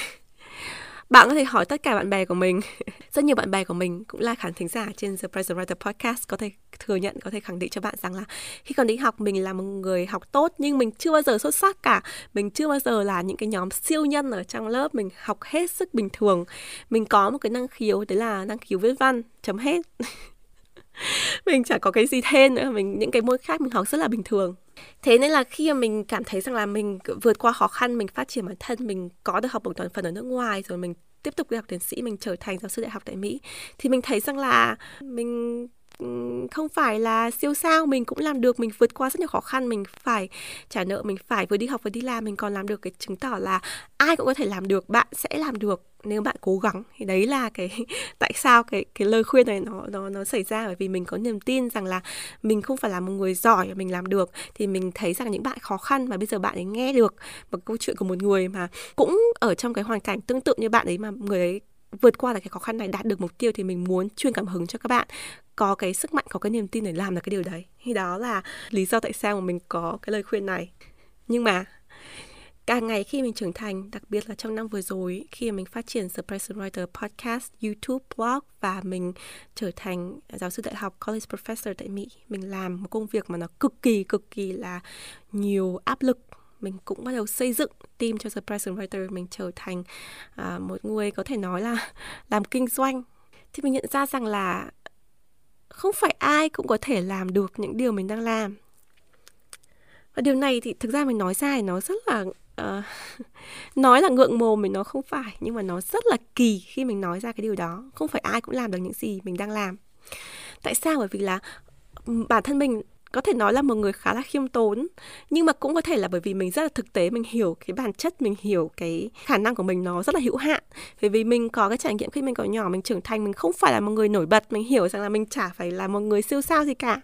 Bạn có thể hỏi tất cả bạn bè của mình. Rất nhiều bạn bè của mình cũng là khán thính giả trên The Present Writer Podcast có thể thừa nhận có thể khẳng định cho bạn rằng là khi còn đi học mình là một người học tốt nhưng mình chưa bao giờ xuất sắc cả. Mình chưa bao giờ là những cái nhóm siêu nhân ở trong lớp mình học hết sức bình thường. Mình có một cái năng khiếu đấy là năng khiếu viết văn chấm hết. mình chẳng có cái gì thêm nữa, mình, những cái môn khác mình học rất là bình thường. Thế nên là khi mà mình cảm thấy rằng là mình vượt qua khó khăn, mình phát triển bản thân, mình có được học bổng toàn phần ở nước ngoài, rồi mình tiếp tục đi học tiến sĩ, mình trở thành giáo sư đại học tại mỹ, thì mình thấy rằng là mình không phải là siêu sao, mình cũng làm được, mình vượt qua rất nhiều khó khăn, mình phải trả nợ, mình phải vừa đi học vừa đi làm, mình còn làm được cái chứng tỏ là ai cũng có thể làm được, bạn sẽ làm được nếu bạn cố gắng. Thì đấy là cái tại sao cái cái lời khuyên này nó nó nó xảy ra, bởi vì mình có niềm tin rằng là mình không phải là một người giỏi mà mình làm được. Thì mình thấy rằng những bạn khó khăn mà bây giờ bạn ấy nghe được một câu chuyện của một người mà cũng ở trong cái hoàn cảnh tương tự như bạn ấy mà người ấy vượt qua được cái khó khăn này đạt được mục tiêu thì mình muốn truyền cảm hứng cho các bạn. Có cái sức mạnh có cái niềm tin để làm được cái điều đấy. Thì đó là lý do tại sao mà mình có cái lời khuyên này. Nhưng mà càng ngày khi mình trưởng thành đặc biệt là trong năm vừa rồi khi mình phát triển The Present Writer Podcast, YouTube, blog và mình trở thành giáo sư đại học college professor tại Mỹ mình làm một công việc mà nó cực kỳ cực kỳ là nhiều áp lực mình cũng bắt đầu xây dựng team cho The Present Writer mình trở thành à, một người có thể nói là làm kinh doanh. Thì mình nhận ra rằng là không phải ai cũng có thể làm được những điều mình đang làm. Và điều này thì thực ra mình nói ra thì nó rất là uh, nói là ngượng mồm mình nó không phải nhưng mà nó rất là kỳ khi mình nói ra cái điều đó. Không phải ai cũng làm được những gì mình đang làm. Tại sao? Bởi vì là ừ, bản thân mình có thể nói là một người khá là khiêm tốn. Nhưng mà cũng có thể là bởi vì mình rất là thực tế, mình hiểu cái bản chất, mình hiểu cái khả năng của mình nó rất là hữu hạn. Bởi vì mình có cái trải nghiệm khi mình còn nhỏ, mình trưởng thành, mình không phải là một người nổi bật, mình hiểu rằng là mình chả phải là một người siêu sao gì cả.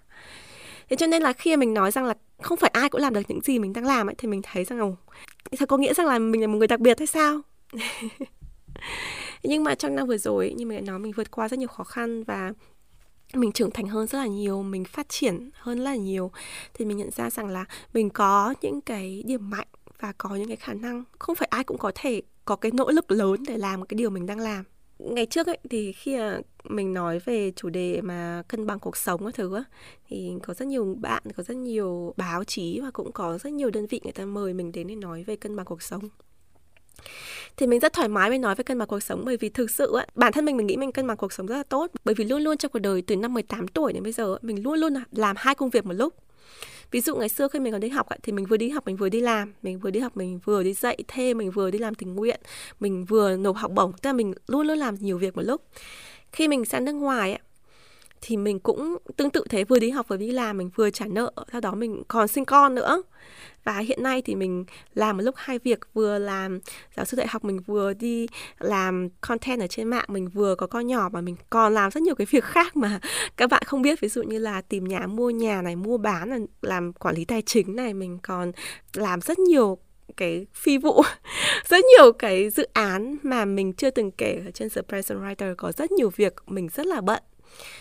Thế cho nên là khi mình nói rằng là không phải ai cũng làm được những gì mình đang làm ấy, thì mình thấy rằng là thật có nghĩa rằng là mình là một người đặc biệt hay sao? Nhưng mà trong năm vừa rồi như mình đã nói, mình vượt qua rất nhiều khó khăn và mình trưởng thành hơn rất là nhiều, mình phát triển hơn rất là nhiều, thì mình nhận ra rằng là mình có những cái điểm mạnh và có những cái khả năng. Không phải ai cũng có thể có cái nỗ lực lớn để làm cái điều mình đang làm. Ngày trước ấy, thì khi mình nói về chủ đề mà cân bằng cuộc sống các thứ á, thì có rất nhiều bạn, có rất nhiều báo chí và cũng có rất nhiều đơn vị người ta mời mình đến để nói về cân bằng cuộc sống thì mình rất thoải mái mới nói về cân bằng cuộc sống bởi vì thực sự á, bản thân mình mình nghĩ mình cân bằng cuộc sống rất là tốt. Bởi vì luôn luôn trong cuộc đời từ năm 18 tuổi đến bây giờ mình luôn luôn làm hai công việc một lúc. Ví dụ ngày xưa khi mình còn đi học thì mình vừa đi học mình vừa đi làm. Mình vừa đi học mình vừa đi dạy thêm mình vừa đi làm tình nguyện. Mình vừa nộp học bổng tức là mình luôn luôn làm nhiều việc một lúc. Khi mình sang nước ngoài thì mình cũng tương tự thế, vừa đi học vừa đi làm, mình vừa trả nợ, sau đó mình còn sinh con nữa. Và hiện nay thì mình làm một lúc hai việc, vừa làm giáo sư đại học, mình vừa đi làm content ở trên mạng, mình vừa có con nhỏ và mình còn làm rất nhiều cái việc khác mà các bạn không biết. Ví dụ như là tìm nhà, mua nhà này, mua bán này làm quản lý tài chính này, mình còn làm rất nhiều cái phi vụ, rất nhiều cái dự án mà mình chưa từng kể ở trên Surprise Writer. Có rất nhiều việc mình rất là bận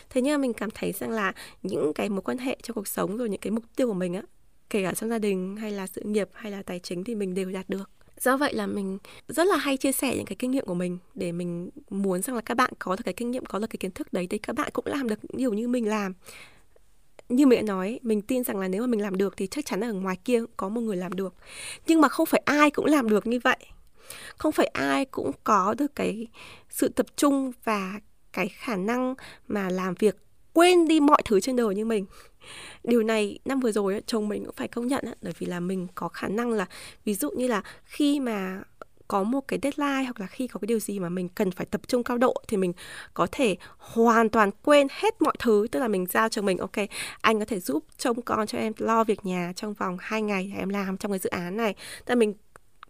thế nhưng mà mình cảm thấy rằng là những cái mối quan hệ trong cuộc sống rồi những cái mục tiêu của mình á, kể cả trong gia đình hay là sự nghiệp hay là tài chính thì mình đều đạt được. Do vậy là mình rất là hay chia sẻ những cái kinh nghiệm của mình để mình muốn rằng là các bạn có được cái kinh nghiệm, có được cái kiến thức đấy thì các bạn cũng làm được nhiều như mình làm. Như mẹ nói, mình tin rằng là nếu mà mình làm được thì chắc chắn là ở ngoài kia có một người làm được. Nhưng mà không phải ai cũng làm được như vậy. Không phải ai cũng có được cái sự tập trung và cái khả năng mà làm việc quên đi mọi thứ trên đời như mình. Điều này năm vừa rồi chồng mình cũng phải công nhận bởi vì là mình có khả năng là, ví dụ như là khi mà có một cái deadline hoặc là khi có cái điều gì mà mình cần phải tập trung cao độ thì mình có thể hoàn toàn quên hết mọi thứ. Tức là mình giao cho mình, ok, anh có thể giúp trông con cho em lo việc nhà trong vòng 2 ngày em làm trong cái dự án này. Tức là mình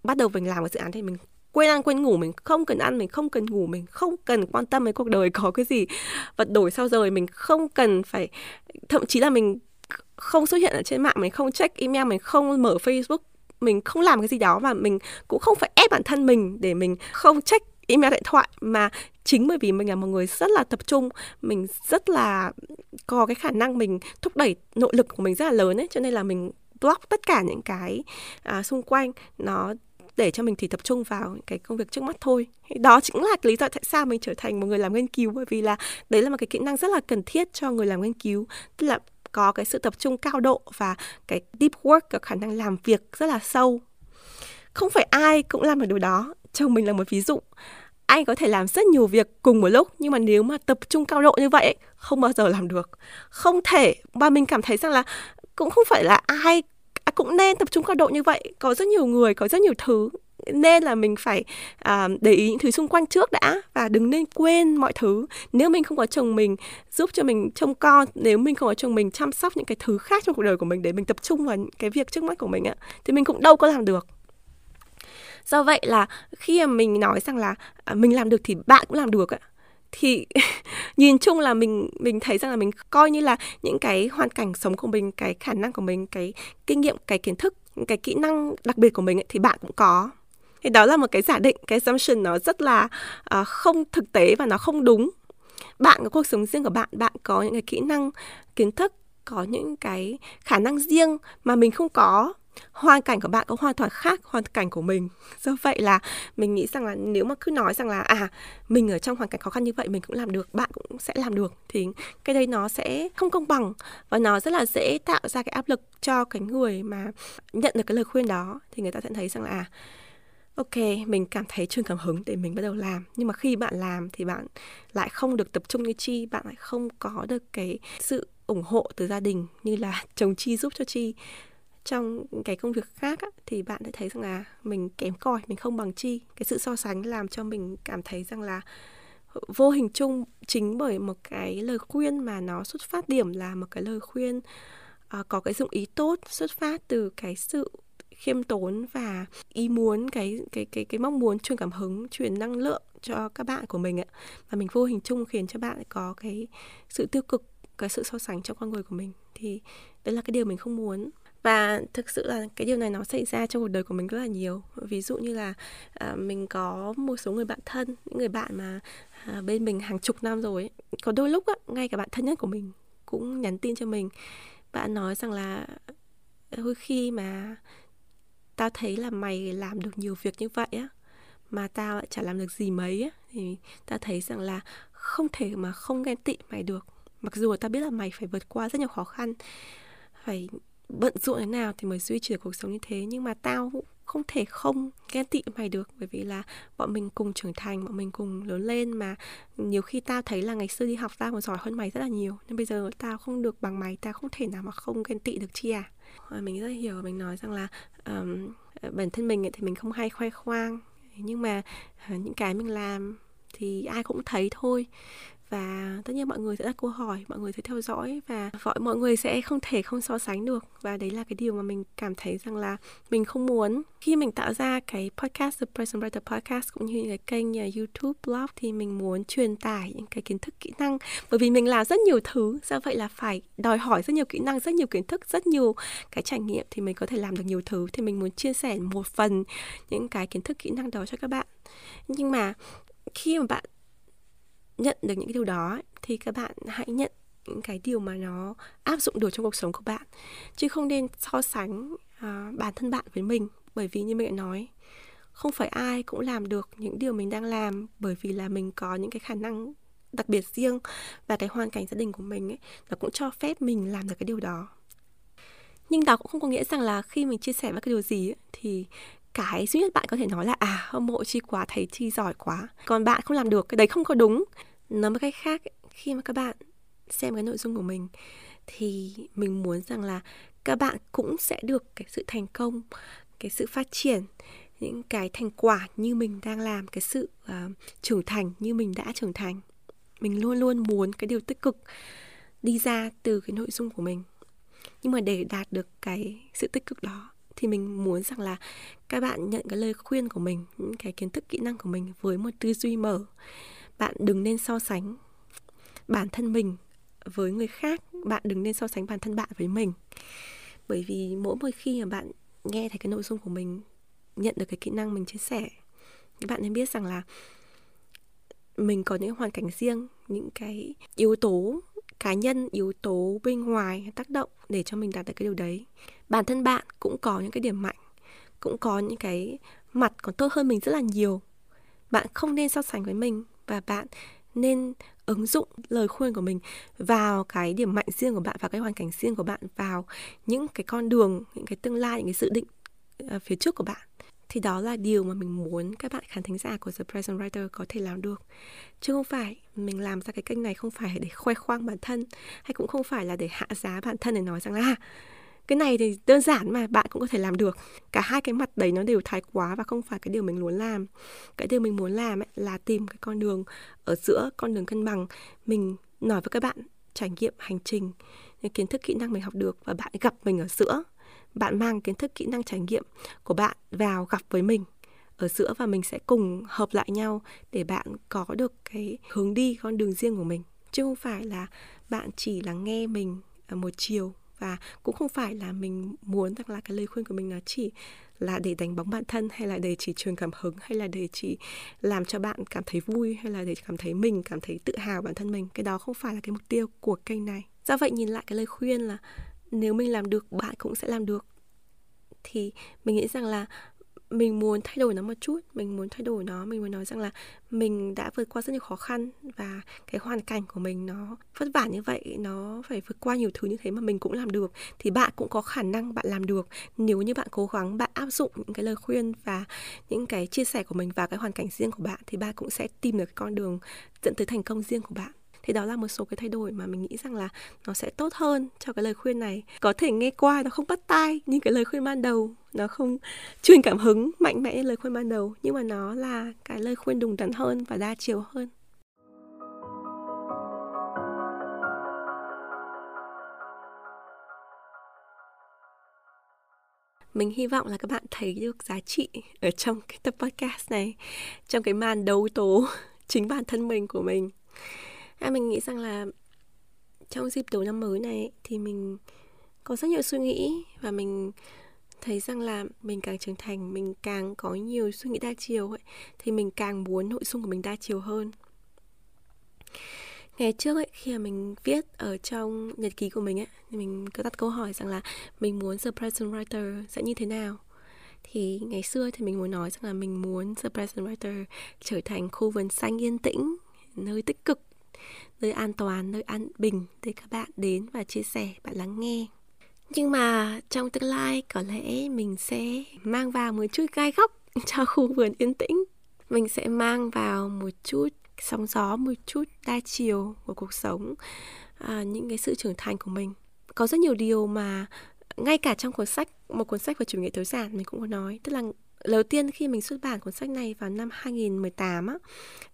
bắt đầu mình làm cái dự án thì mình quên ăn quên ngủ mình không cần ăn mình không cần ngủ mình không cần quan tâm đến cuộc đời có cái gì vật đổi sau rồi mình không cần phải thậm chí là mình không xuất hiện ở trên mạng mình không check email mình không mở facebook mình không làm cái gì đó và mình cũng không phải ép bản thân mình để mình không check email điện thoại. Mà chính bởi vì mình là một người rất là tập trung mình rất là có cái khả năng mình thúc đẩy nội lực của mình rất là lớn ấy cho nên là mình block tất cả những cái à, xung quanh. Nó để cho mình chỉ tập trung vào cái công việc trước mắt thôi. Đó chính là lý do tại sao mình trở thành một người làm nghiên cứu, bởi vì là đấy là một cái kỹ năng rất là cần thiết cho người làm nghiên cứu. Tức là có cái sự tập trung cao độ và cái deep work, cái khả năng làm việc rất là sâu. Không phải ai cũng làm được điều đó. Chồng mình là một ví dụ. Anh có thể làm rất nhiều việc cùng một lúc, nhưng mà nếu mà tập trung cao độ như vậy không bao giờ làm được. Không thể và mình cảm thấy rằng là cũng không phải là ai cũng nên tập trung cao độ như vậy. Có rất nhiều người có rất nhiều thứ nên là mình phải à, để ý những thứ xung quanh trước đã và đừng nên quên mọi thứ. Nếu mình không có chồng mình giúp cho mình trông con nếu mình không có chồng mình chăm sóc những cái thứ khác trong cuộc đời của mình để mình tập trung vào những cái việc trước mắt của mình á thì mình cũng đâu có làm được. Do vậy là khi mà mình nói rằng là à, mình làm được thì bạn cũng làm được ạ thì nhìn chung là mình mình thấy rằng là mình coi như là những cái hoàn cảnh sống của mình cái khả năng của mình cái kinh nghiệm cái kiến thức cái kỹ năng đặc biệt của mình ấy, thì bạn cũng có. Thì đó là một cái giả định cái assumption nó rất là uh, không thực tế và nó không đúng. Bạn có cuộc sống riêng của bạn bạn có những cái kỹ năng kiến thức có những cái khả năng riêng mà mình không có hoàn cảnh của bạn có hoàn toàn khác hoàn cảnh của mình. Do vậy là mình nghĩ rằng là nếu mà cứ nói rằng là à mình ở trong hoàn cảnh khó khăn như vậy mình cũng làm được, bạn cũng sẽ làm được, thì cái đấy nó sẽ không công bằng và nó rất là dễ tạo ra cái áp lực cho cái người mà nhận được cái lời khuyên đó. Thì người ta sẽ thấy rằng là à ok, mình cảm thấy truyền cảm hứng để mình bắt đầu làm, nhưng mà khi bạn làm thì bạn lại không được tập trung như chi, bạn lại không có được cái sự ủng hộ từ gia đình như là chồng chi giúp cho chi trong cái công việc khác á, thì bạn sẽ thấy rằng là mình kém cỏi mình không bằng chi. Cái sự so sánh làm cho mình cảm thấy rằng là vô hình chung chính bởi một cái lời khuyên mà nó xuất phát điểm là một cái lời khuyên uh, có cái dụng ý tốt xuất phát từ cái sự khiêm tốn và ý muốn cái cái cái cái mong muốn truyền cảm hứng truyền năng lượng cho các bạn của mình ạ. Và mình vô hình chung khiến cho bạn có cái sự tiêu cực cái sự so sánh trong con người của mình. Thì đấy là cái điều mình không muốn và thực sự là cái điều này nó xảy ra trong cuộc đời của mình rất là nhiều ví dụ như là à, mình có một số người bạn thân những người bạn mà à, bên mình hàng chục năm rồi ấy. có đôi lúc á, ngay cả bạn thân nhất của mình cũng nhắn tin cho mình bạn nói rằng là à, đôi khi mà tao thấy là mày làm được nhiều việc như vậy á mà tao lại chả làm được gì mấy á thì tao thấy rằng là không thể mà không ghen tị mày được mặc dù tao biết là mày phải vượt qua rất nhiều khó khăn phải bận rộn thế nào thì mới duy trì được cuộc sống như thế. Nhưng mà tao không thể không ghen tị mày được bởi vì là bọn mình cùng trưởng thành bọn mình cùng lớn lên mà nhiều khi tao thấy là ngày xưa đi học tao còn giỏi hơn mày rất là nhiều. Nhưng bây giờ tao không được bằng mày tao không thể nào mà không ghen tị được chi à. Ờ, mình rất hiểu mình nói rằng là um, bản thân mình thì mình không hay khoe khoang. Nhưng mà uh, những cái mình làm thì ai cũng thấy thôi và tất nhiên mọi người sẽ đặt câu hỏi, mọi người sẽ theo dõi và mọi mọi người sẽ không thể không so sánh được. Và đấy là cái điều mà mình cảm thấy rằng là mình không muốn. Khi mình tạo ra cái podcast, The Present Writer Podcast cũng như cái kênh nhà YouTube, blog thì mình muốn truyền tải những cái kiến thức, kỹ năng. Bởi vì mình làm rất nhiều thứ, do vậy là phải đòi hỏi rất nhiều kỹ năng, rất nhiều kiến thức, rất nhiều cái trải nghiệm thì mình có thể làm được nhiều thứ. Thì mình muốn chia sẻ một phần những cái kiến thức, kỹ năng đó cho các bạn. Nhưng mà khi mà bạn nhận được những cái điều đó thì các bạn hãy nhận những cái điều mà nó áp dụng được trong cuộc sống của bạn. Chứ không nên so sánh uh, bản thân bạn với mình bởi vì như mình đã nói không phải ai cũng làm được những điều mình đang làm bởi vì là mình có những cái khả năng đặc biệt riêng và cái hoàn cảnh gia đình của mình ấy nó cũng cho phép mình làm được cái điều đó. Nhưng đó cũng không có nghĩa rằng là khi mình chia sẻ với cái điều gì ấy, thì cái duy nhất bạn có thể nói là à hâm mộ chi quá thấy chi giỏi quá. Còn bạn không làm được cái đấy không có đúng. Nói một cách khác khi mà các bạn xem cái nội dung của mình thì mình muốn rằng là các bạn cũng sẽ được cái sự thành công cái sự phát triển những cái thành quả như mình đang làm cái sự uh, trưởng thành như mình đã trưởng thành. Mình luôn luôn muốn cái điều tích cực đi ra từ cái nội dung của mình. Nhưng mà để đạt được cái sự tích cực đó thì mình muốn rằng là các bạn nhận cái lời khuyên của mình, những cái kiến thức, kỹ năng của mình với một tư duy mở. Bạn đừng nên so sánh bản thân mình với người khác, bạn đừng nên so sánh bản thân bạn với mình. Bởi vì mỗi một khi mà bạn nghe thấy cái nội dung của mình, nhận được cái kỹ năng mình chia sẻ các bạn nên biết rằng là mình có những hoàn cảnh riêng, những cái yếu tố cá nhân, yếu tố bên ngoài tác động để cho mình đạt được cái điều đấy bản thân bạn cũng có những cái điểm mạnh, cũng có những cái mặt còn tốt hơn mình rất là nhiều. Bạn không nên so sánh với mình và bạn nên ứng dụng lời khuyên của mình vào cái điểm mạnh riêng của bạn và cái hoàn cảnh riêng của bạn, vào những cái con đường, những cái tương lai, những cái dự định ờ, phía trước của bạn. Thì đó là điều mà mình muốn các bạn khán thính giả của The Present Writer có thể làm được. Chứ không phải mình làm ra cái kênh này không phải để khoe khoang bản thân, hay cũng không phải là để hạ giá bản thân để nói rằng là à, cái này thì đơn giản mà, bạn cũng có thể làm được. Cả hai cái mặt đấy nó đều thái quá và không phải cái điều mình muốn làm. Cái điều mình muốn làm ấy là tìm cái con đường ở giữa, con đường cân bằng. Mình nói với các bạn trải nghiệm hành trình, những kiến thức kỹ năng mình học được và bạn gặp mình ở giữa. Bạn mang kiến thức kỹ năng trải nghiệm của bạn vào gặp với mình ở giữa và mình sẽ cùng hợp lại nhau để bạn có được cái hướng đi, con đường riêng của mình. Chứ không phải là bạn chỉ là nghe mình ở một chiều và cũng không phải là mình muốn rằng là cái lời khuyên của mình nó chỉ là để đánh bóng bản thân hay là để chỉ truyền cảm hứng hay là để chỉ làm cho bạn cảm thấy vui hay là để cảm thấy mình cảm thấy tự hào bản thân mình. Cái đó không phải là cái mục tiêu của kênh này. Do vậy nhìn lại cái lời khuyên là nếu mình làm được, bạn cũng sẽ làm được. Thì mình nghĩ rằng là mình muốn thay đổi nó một chút, mình muốn thay đổi nó, mình muốn nói rằng là mình đã vượt qua rất nhiều khó khăn và cái hoàn cảnh của mình nó vất vả như vậy, nó phải vượt qua nhiều thứ như thế mà mình cũng làm được, thì bạn cũng có khả năng bạn làm được. Nếu như bạn cố gắng, bạn áp dụng những cái lời khuyên và những cái chia sẻ của mình vào cái hoàn cảnh riêng của bạn, thì bạn cũng sẽ tìm được cái con đường dẫn tới thành công riêng của bạn thì đó là một số cái thay đổi mà mình nghĩ rằng là nó sẽ tốt hơn cho cái lời khuyên này. Có thể nghe qua nó không bắt tai nhưng cái lời khuyên ban đầu, nó không truyền cảm hứng mạnh mẽ như lời khuyên ban đầu, nhưng mà nó là cái lời khuyên đúng đắn hơn và đa chiều hơn. Mình hy vọng là các bạn thấy được giá trị ở trong cái tập podcast này, trong cái màn đấu tố chính bản thân mình của mình à, mình nghĩ rằng là trong dịp đầu năm mới này thì mình có rất nhiều suy nghĩ và mình thấy rằng là mình càng trưởng thành mình càng có nhiều suy nghĩ đa chiều ấy thì mình càng muốn nội dung của mình đa chiều hơn. Ngày trước ấy khi mà mình viết ở trong nhật ký của mình ấy thì mình có đặt câu hỏi rằng là mình muốn the present writer sẽ như thế nào? Thì ngày xưa thì mình muốn nói rằng là mình muốn the present writer trở thành khu vườn xanh yên tĩnh nơi tích cực nơi an toàn, nơi an bình để các bạn đến và chia sẻ, bạn lắng nghe. Nhưng mà trong tương lai có lẽ mình sẽ mang vào một chút gai góc cho khu vườn yên tĩnh. Mình sẽ mang vào một chút sóng gió, một chút đa chiều của cuộc sống, à, những cái sự trưởng thành của mình. Có rất nhiều điều mà ngay cả trong cuốn sách, một cuốn sách về chủ nghĩa tối giản mình cũng có nói, tức là đầu tiên khi mình xuất bản cuốn sách này vào năm 2018 á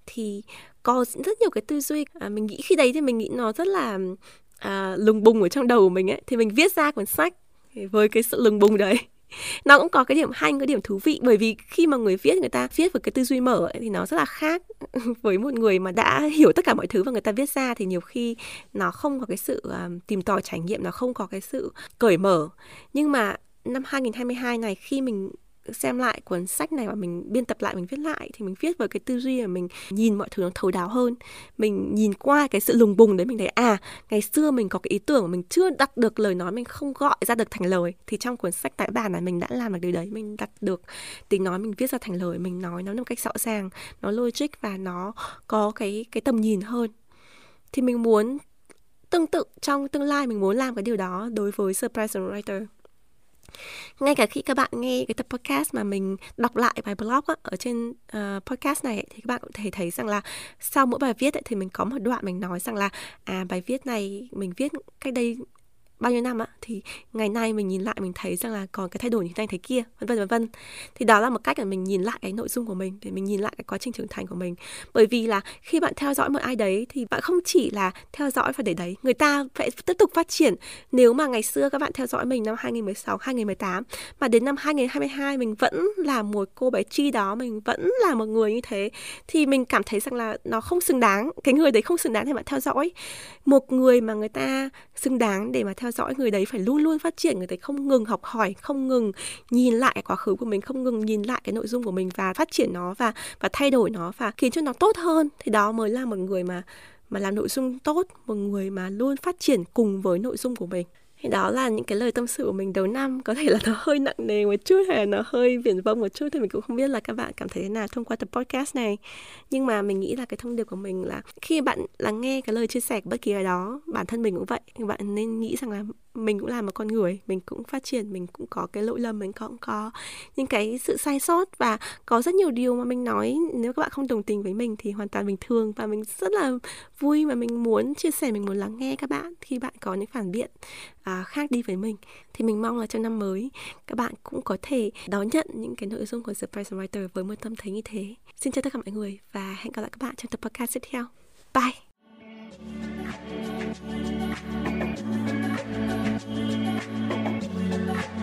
thì có rất nhiều cái tư duy. À, mình nghĩ khi đấy thì mình nghĩ nó rất là à, lùng bùng ở trong đầu của mình ấy. Thì mình viết ra cuốn sách với cái sự lùng bùng đấy. Nó cũng có cái điểm hay cái điểm thú vị bởi vì khi mà người viết người ta viết với cái tư duy mở ấy, thì nó rất là khác với một người mà đã hiểu tất cả mọi thứ và người ta viết ra thì nhiều khi nó không có cái sự uh, tìm tòi trải nghiệm nó không có cái sự cởi mở. Nhưng mà năm 2022 này khi mình xem lại cuốn sách này và mình biên tập lại, mình viết lại thì mình viết với cái tư duy là mình nhìn mọi thứ nó thấu đáo hơn. Mình nhìn qua cái sự lùng bùng đấy, mình thấy à ngày xưa mình có cái ý tưởng mà mình chưa đặt được lời nói, mình không gọi ra được thành lời. Thì trong cuốn sách tái bản này mình đã làm được điều đấy, mình đặt được tiếng nói, mình viết ra thành lời, mình nói nó một cách rõ ràng, nó logic và nó có cái cái tầm nhìn hơn. Thì mình muốn tương tự, trong tương lai mình muốn làm cái điều đó đối với surprise writer ngay cả khi các bạn nghe cái tập podcast mà mình đọc lại bài blog á, ở trên uh, podcast này thì các bạn cũng thể thấy rằng là sau mỗi bài viết ấy, thì mình có một đoạn mình nói rằng là à bài viết này mình viết cách đây bao nhiêu năm á, thì ngày nay mình nhìn lại mình thấy rằng là còn cái thay đổi như thế này thế kia, vân vân vân vân. Thì đó là một cách để mình nhìn lại cái nội dung của mình, để mình nhìn lại cái quá trình trưởng thành của mình. Bởi vì là khi bạn theo dõi một ai đấy thì bạn không chỉ là theo dõi và để đấy, người ta phải tiếp tục phát triển. Nếu mà ngày xưa các bạn theo dõi mình năm 2016 2018 mà đến năm 2022 mình vẫn là một cô bé chi đó, mình vẫn là một người như thế, thì mình cảm thấy rằng là nó không xứng đáng, cái người đấy không xứng đáng để bạn theo dõi. Một người mà người ta xứng đáng để mà theo dõi người đấy phải luôn luôn phát triển, người đấy không ngừng học hỏi, không ngừng nhìn lại quá khứ của mình, không ngừng nhìn lại cái nội dung của mình và phát triển nó và và thay đổi nó và khiến cho nó tốt hơn. Thì đó mới là một người mà mà làm nội dung tốt, một người mà luôn phát triển cùng với nội dung của mình thì đó là những cái lời tâm sự của mình đầu năm. Có thể là nó hơi nặng nề một chút hay là nó hơi viển vông một chút thì mình cũng không biết là các bạn cảm thấy thế nào thông qua tập podcast này. Nhưng mà mình nghĩ là cái thông điệp của mình là khi bạn lắng nghe cái lời chia sẻ của bất kỳ ai đó, bản thân mình cũng vậy. Thì bạn nên nghĩ rằng là mình cũng là một con người mình cũng phát triển mình cũng có cái lỗi lầm mình cũng có những cái sự sai sót và có rất nhiều điều mà mình nói. Nếu các bạn không đồng tình với mình thì hoàn toàn bình thường và mình rất là vui mà mình muốn chia sẻ mình muốn lắng nghe các bạn khi bạn có những phản biện à, khác đi với mình. Thì mình mong là trong năm mới các bạn cũng có thể đón nhận những cái nội dung của Surprise Writer với một tâm thế như thế. Xin chào tất cả mọi người và hẹn gặp lại các bạn trong tập podcast tiếp theo. Bye! Thank you.